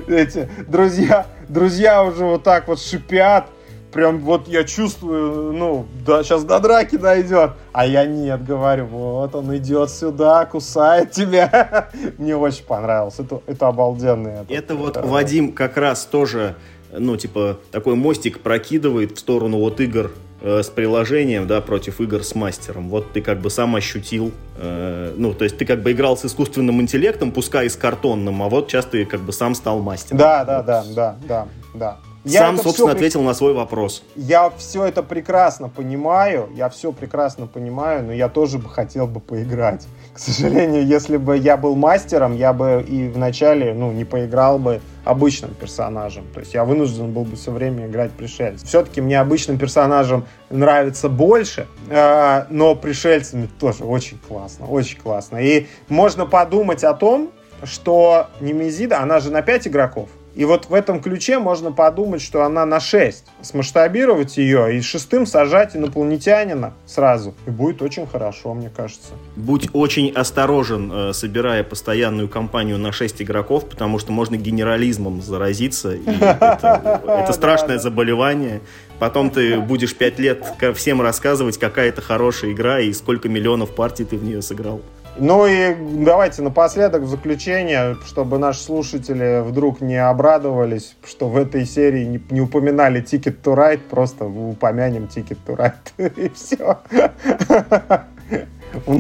Эти друзья, друзья уже вот так вот шипят. Прям вот я чувствую, ну, да, сейчас до драки дойдет. А я нет, говорю, вот он идет сюда, кусает тебя. Мне очень понравилось. Это, это обалденно. Это вот Вадим как раз тоже, ну, типа, такой мостик прокидывает в сторону вот игр э, с приложением, да, против игр с мастером. Вот ты как бы сам ощутил, э, ну, то есть ты как бы играл с искусственным интеллектом, пускай и с картонным, а вот сейчас ты как бы сам стал мастером. Да, да, да, да, да, да. Сам, это собственно, всё ответил на свой вопрос. Я все это прекрасно понимаю, я все прекрасно понимаю, но я тоже бы хотел бы поиграть. К сожалению, если бы я был мастером, я бы и вначале, ну, не поиграл бы обычным персонажем. То есть я вынужден был бы все время играть пришельцем. Все-таки мне обычным персонажем нравится больше, э, но пришельцами тоже очень классно, очень классно. И можно подумать о том, что Немезида, она же на 5 игроков. И вот в этом ключе можно подумать, что она на 6. Смасштабировать ее и шестым сажать инопланетянина сразу. И будет очень хорошо, мне кажется. Будь очень осторожен, э, собирая постоянную компанию на 6 игроков, потому что можно генерализмом заразиться. и это, страшное заболевание. Потом ты будешь 5 лет всем рассказывать, какая это хорошая игра и сколько миллионов партий ты в нее сыграл. Ну и давайте напоследок в заключение, чтобы наши слушатели вдруг не обрадовались, что в этой серии не, не упоминали Ticket to Ride, просто упомянем Ticket to Ride и все.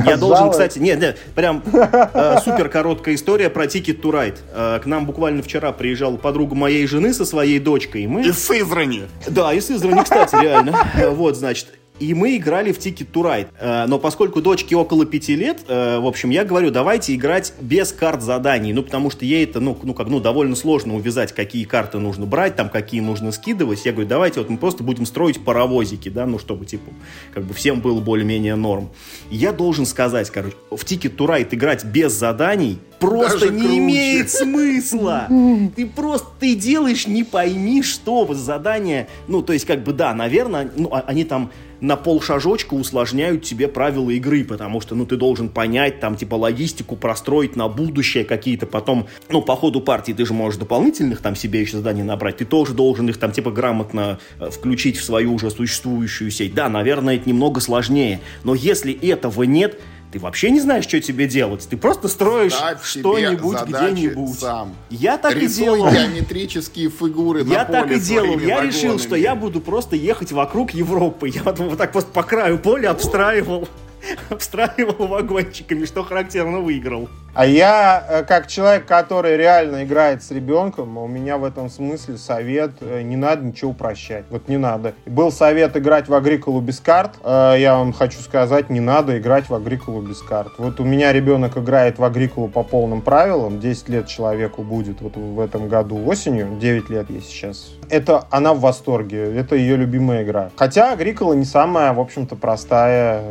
Я должен, кстати, нет, нет, прям э, супер короткая история про Ticket to Ride. Э, к нам буквально вчера приезжала подруга моей жены со своей дочкой. И мы... Из Сызрани. Да, из Сызрани, кстати, реально. Вот, значит, и мы играли в Ticket to Ride. Э, но поскольку дочке около пяти лет, э, в общем, я говорю, давайте играть без карт заданий. Ну, потому что ей это, ну, ну, как, ну, довольно сложно увязать, какие карты нужно брать, там, какие нужно скидывать. Я говорю, давайте вот мы просто будем строить паровозики, да, ну, чтобы, типа, как бы всем было более-менее норм. Я должен сказать, короче, в Ticket to Ride играть без заданий просто Даже не круче. имеет смысла. Ты просто ты делаешь не пойми что задание. Ну, то есть, как бы, да, наверное, ну, а, они там на полшажочка усложняют тебе правила игры, потому что, ну, ты должен понять, там, типа, логистику простроить на будущее какие-то, потом, ну, по ходу партии ты же можешь дополнительных там себе еще заданий набрать, ты тоже должен их там, типа, грамотно э, включить в свою уже существующую сеть. Да, наверное, это немного сложнее, но если этого нет, ты вообще не знаешь, что тебе делать. Ты просто строишь что-нибудь где-нибудь. Сам. Я так Рисуй и делал. геометрические фигуры Я так и делал. Я вагонами. решил, что я буду просто ехать вокруг Европы. Я вот, вот так просто по краю поля обстраивал обстраивал вагончиками, что характерно выиграл. А я, э, как человек, который реально играет с ребенком, у меня в этом смысле совет, э, не надо ничего упрощать. Вот не надо. Был совет играть в Агриколу без карт. Э, я вам хочу сказать, не надо играть в Агриколу без карт. Вот у меня ребенок играет в Агриколу по полным правилам. 10 лет человеку будет вот в этом году осенью. 9 лет ей сейчас. Это она в восторге. Это ее любимая игра. Хотя Агрикола не самая, в общем-то, простая.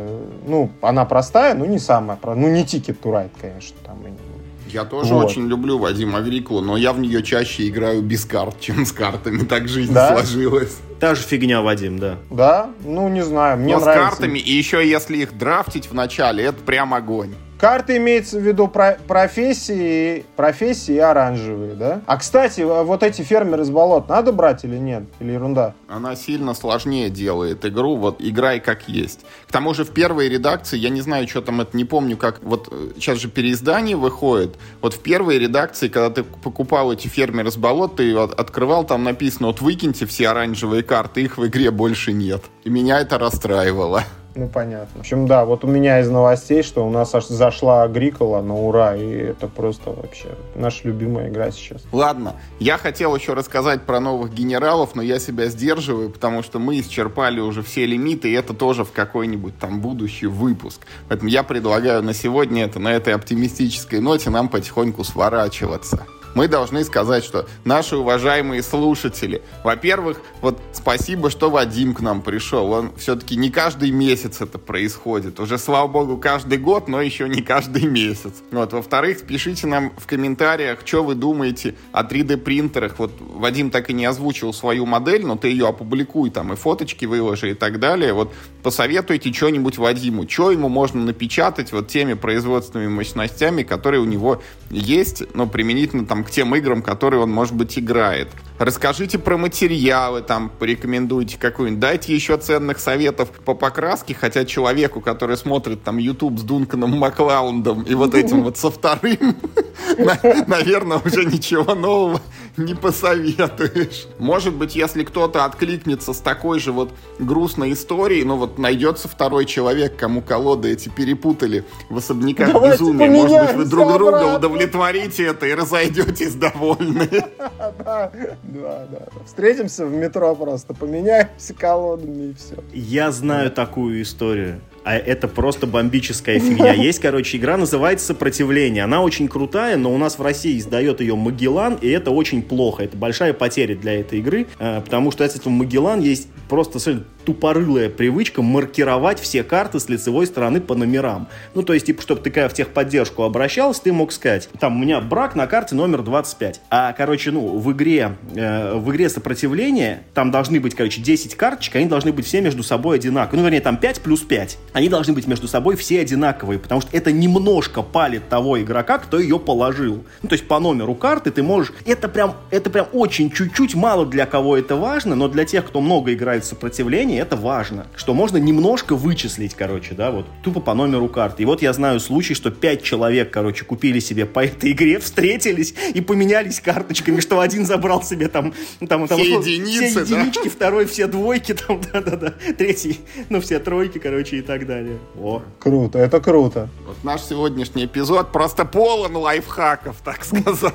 Ну, она простая, но не самая. Ну, не Ticket to Ride, конечно там. Я тоже вот. очень люблю Вадима Агриклу, но я в нее чаще играю без карт, чем с картами. Так жизнь да? сложилась. Та же фигня, Вадим, да. Да? Ну, не знаю, мне но нравится. с картами, и еще если их драфтить в начале, это прям огонь. Карты имеется в виду про профессии, профессии оранжевые, да? А, кстати, вот эти фермеры из болот надо брать или нет? Или ерунда? Она сильно сложнее делает игру, вот играй как есть. К тому же в первой редакции, я не знаю, что там, это не помню, как, вот сейчас же переиздание выходит, вот в первой редакции, когда ты покупал эти фермеры из болот, ты открывал, там написано, вот выкиньте все оранжевые карты, их в игре больше нет. И меня это расстраивало. Ну, понятно. В общем, да, вот у меня из новостей, что у нас аж зашла Агрикола на ура, и это просто вообще наша любимая игра сейчас. Ладно, я хотел еще рассказать про новых генералов, но я себя сдерживаю, потому что мы исчерпали уже все лимиты, и это тоже в какой-нибудь там будущий выпуск. Поэтому я предлагаю на сегодня это, на этой оптимистической ноте нам потихоньку сворачиваться мы должны сказать, что наши уважаемые слушатели, во-первых, вот спасибо, что Вадим к нам пришел. Он все-таки не каждый месяц это происходит. Уже, слава богу, каждый год, но еще не каждый месяц. Вот. Во-вторых, пишите нам в комментариях, что вы думаете о 3D-принтерах. Вот Вадим так и не озвучил свою модель, но ты ее опубликуй там и фоточки выложи и так далее. Вот посоветуйте что-нибудь Вадиму, что ему можно напечатать вот теми производственными мощностями, которые у него есть, но применительно там к тем играм, которые он, может быть, играет. Расскажите про материалы, там, порекомендуйте какую-нибудь. Дайте еще ценных советов по покраске, хотя человеку, который смотрит там YouTube с Дунканом Маклаундом и вот этим вот со вторым, наверное, уже ничего нового не посоветуешь. Может быть, если кто-то откликнется с такой же вот грустной историей, ну вот найдется второй человек, кому колоды эти перепутали в особняках Давайте безумия. Может быть, вы друг друга обратно. удовлетворите это и разойдетесь довольны. Да, да. Встретимся в метро просто, поменяемся колодами и все. Я знаю такую историю. А это просто бомбическая фигня. Есть, короче, игра называется «Сопротивление». Она очень крутая, но у нас в России издает ее Магеллан, и это очень плохо. Это большая потеря для этой игры, э, потому что, кстати, у Магеллан есть просто тупорылая привычка маркировать все карты с лицевой стороны по номерам. Ну, то есть, типа, чтобы ты в техподдержку обращался, ты мог сказать, там, у меня брак на карте номер 25. А, короче, ну, в игре, э, в игре сопротивления там должны быть, короче, 10 карточек, они должны быть все между собой одинаковые. Ну, вернее, там 5 плюс 5. Они должны быть между собой все одинаковые, потому что это немножко палит того игрока, кто ее положил. Ну, то есть по номеру карты ты можешь... Это прям, это прям очень чуть-чуть, мало для кого это важно, но для тех, кто много играет в сопротивление, это важно. Что можно немножко вычислить, короче, да, вот тупо по номеру карты. И вот я знаю случай, что пять человек, короче, купили себе по этой игре, встретились и поменялись карточками, что один забрал себе там... там, там все единицы, все единички, да? второй все двойки, там, да-да-да, третий, ну, все тройки, короче, и так далее. О. Круто, это круто. Вот наш сегодняшний эпизод просто полон лайфхаков, так сказать.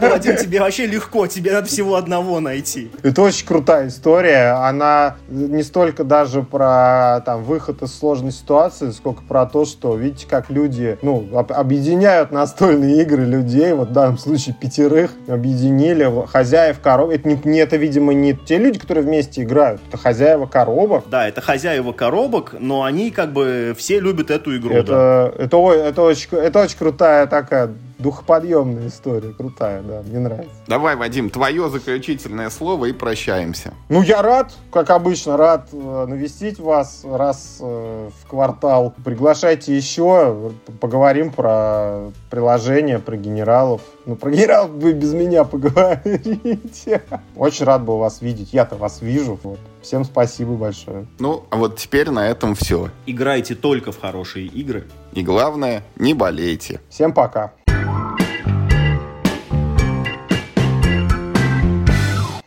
Владимир, тебе вообще легко, тебе надо всего одного найти. Это очень крутая история. Она не столько даже про там, выход из сложной ситуации, сколько про то, что, видите, как люди ну, объединяют настольные игры людей, вот в данном случае пятерых объединили, хозяев коров. Это, не, не, это, видимо, не те люди, которые вместе играют, это хозяева коробок. Да, это хозяева коробок, но они как бы все любят эту игру. Это, да. это, это, очень, это очень крутая такая духоподъемная история, крутая, да, мне нравится. Давай, Вадим, твое заключительное слово и прощаемся. Ну, я рад, как обычно, рад э, навестить вас раз э, в квартал. Приглашайте еще, поговорим про приложение, про генералов. Ну, про генералов вы без меня поговорите. Очень рад был вас видеть, я-то вас вижу. Вот. Всем спасибо большое. Ну, а вот теперь на этом все. Играйте только в хорошие игры. И главное, не болейте. Всем пока.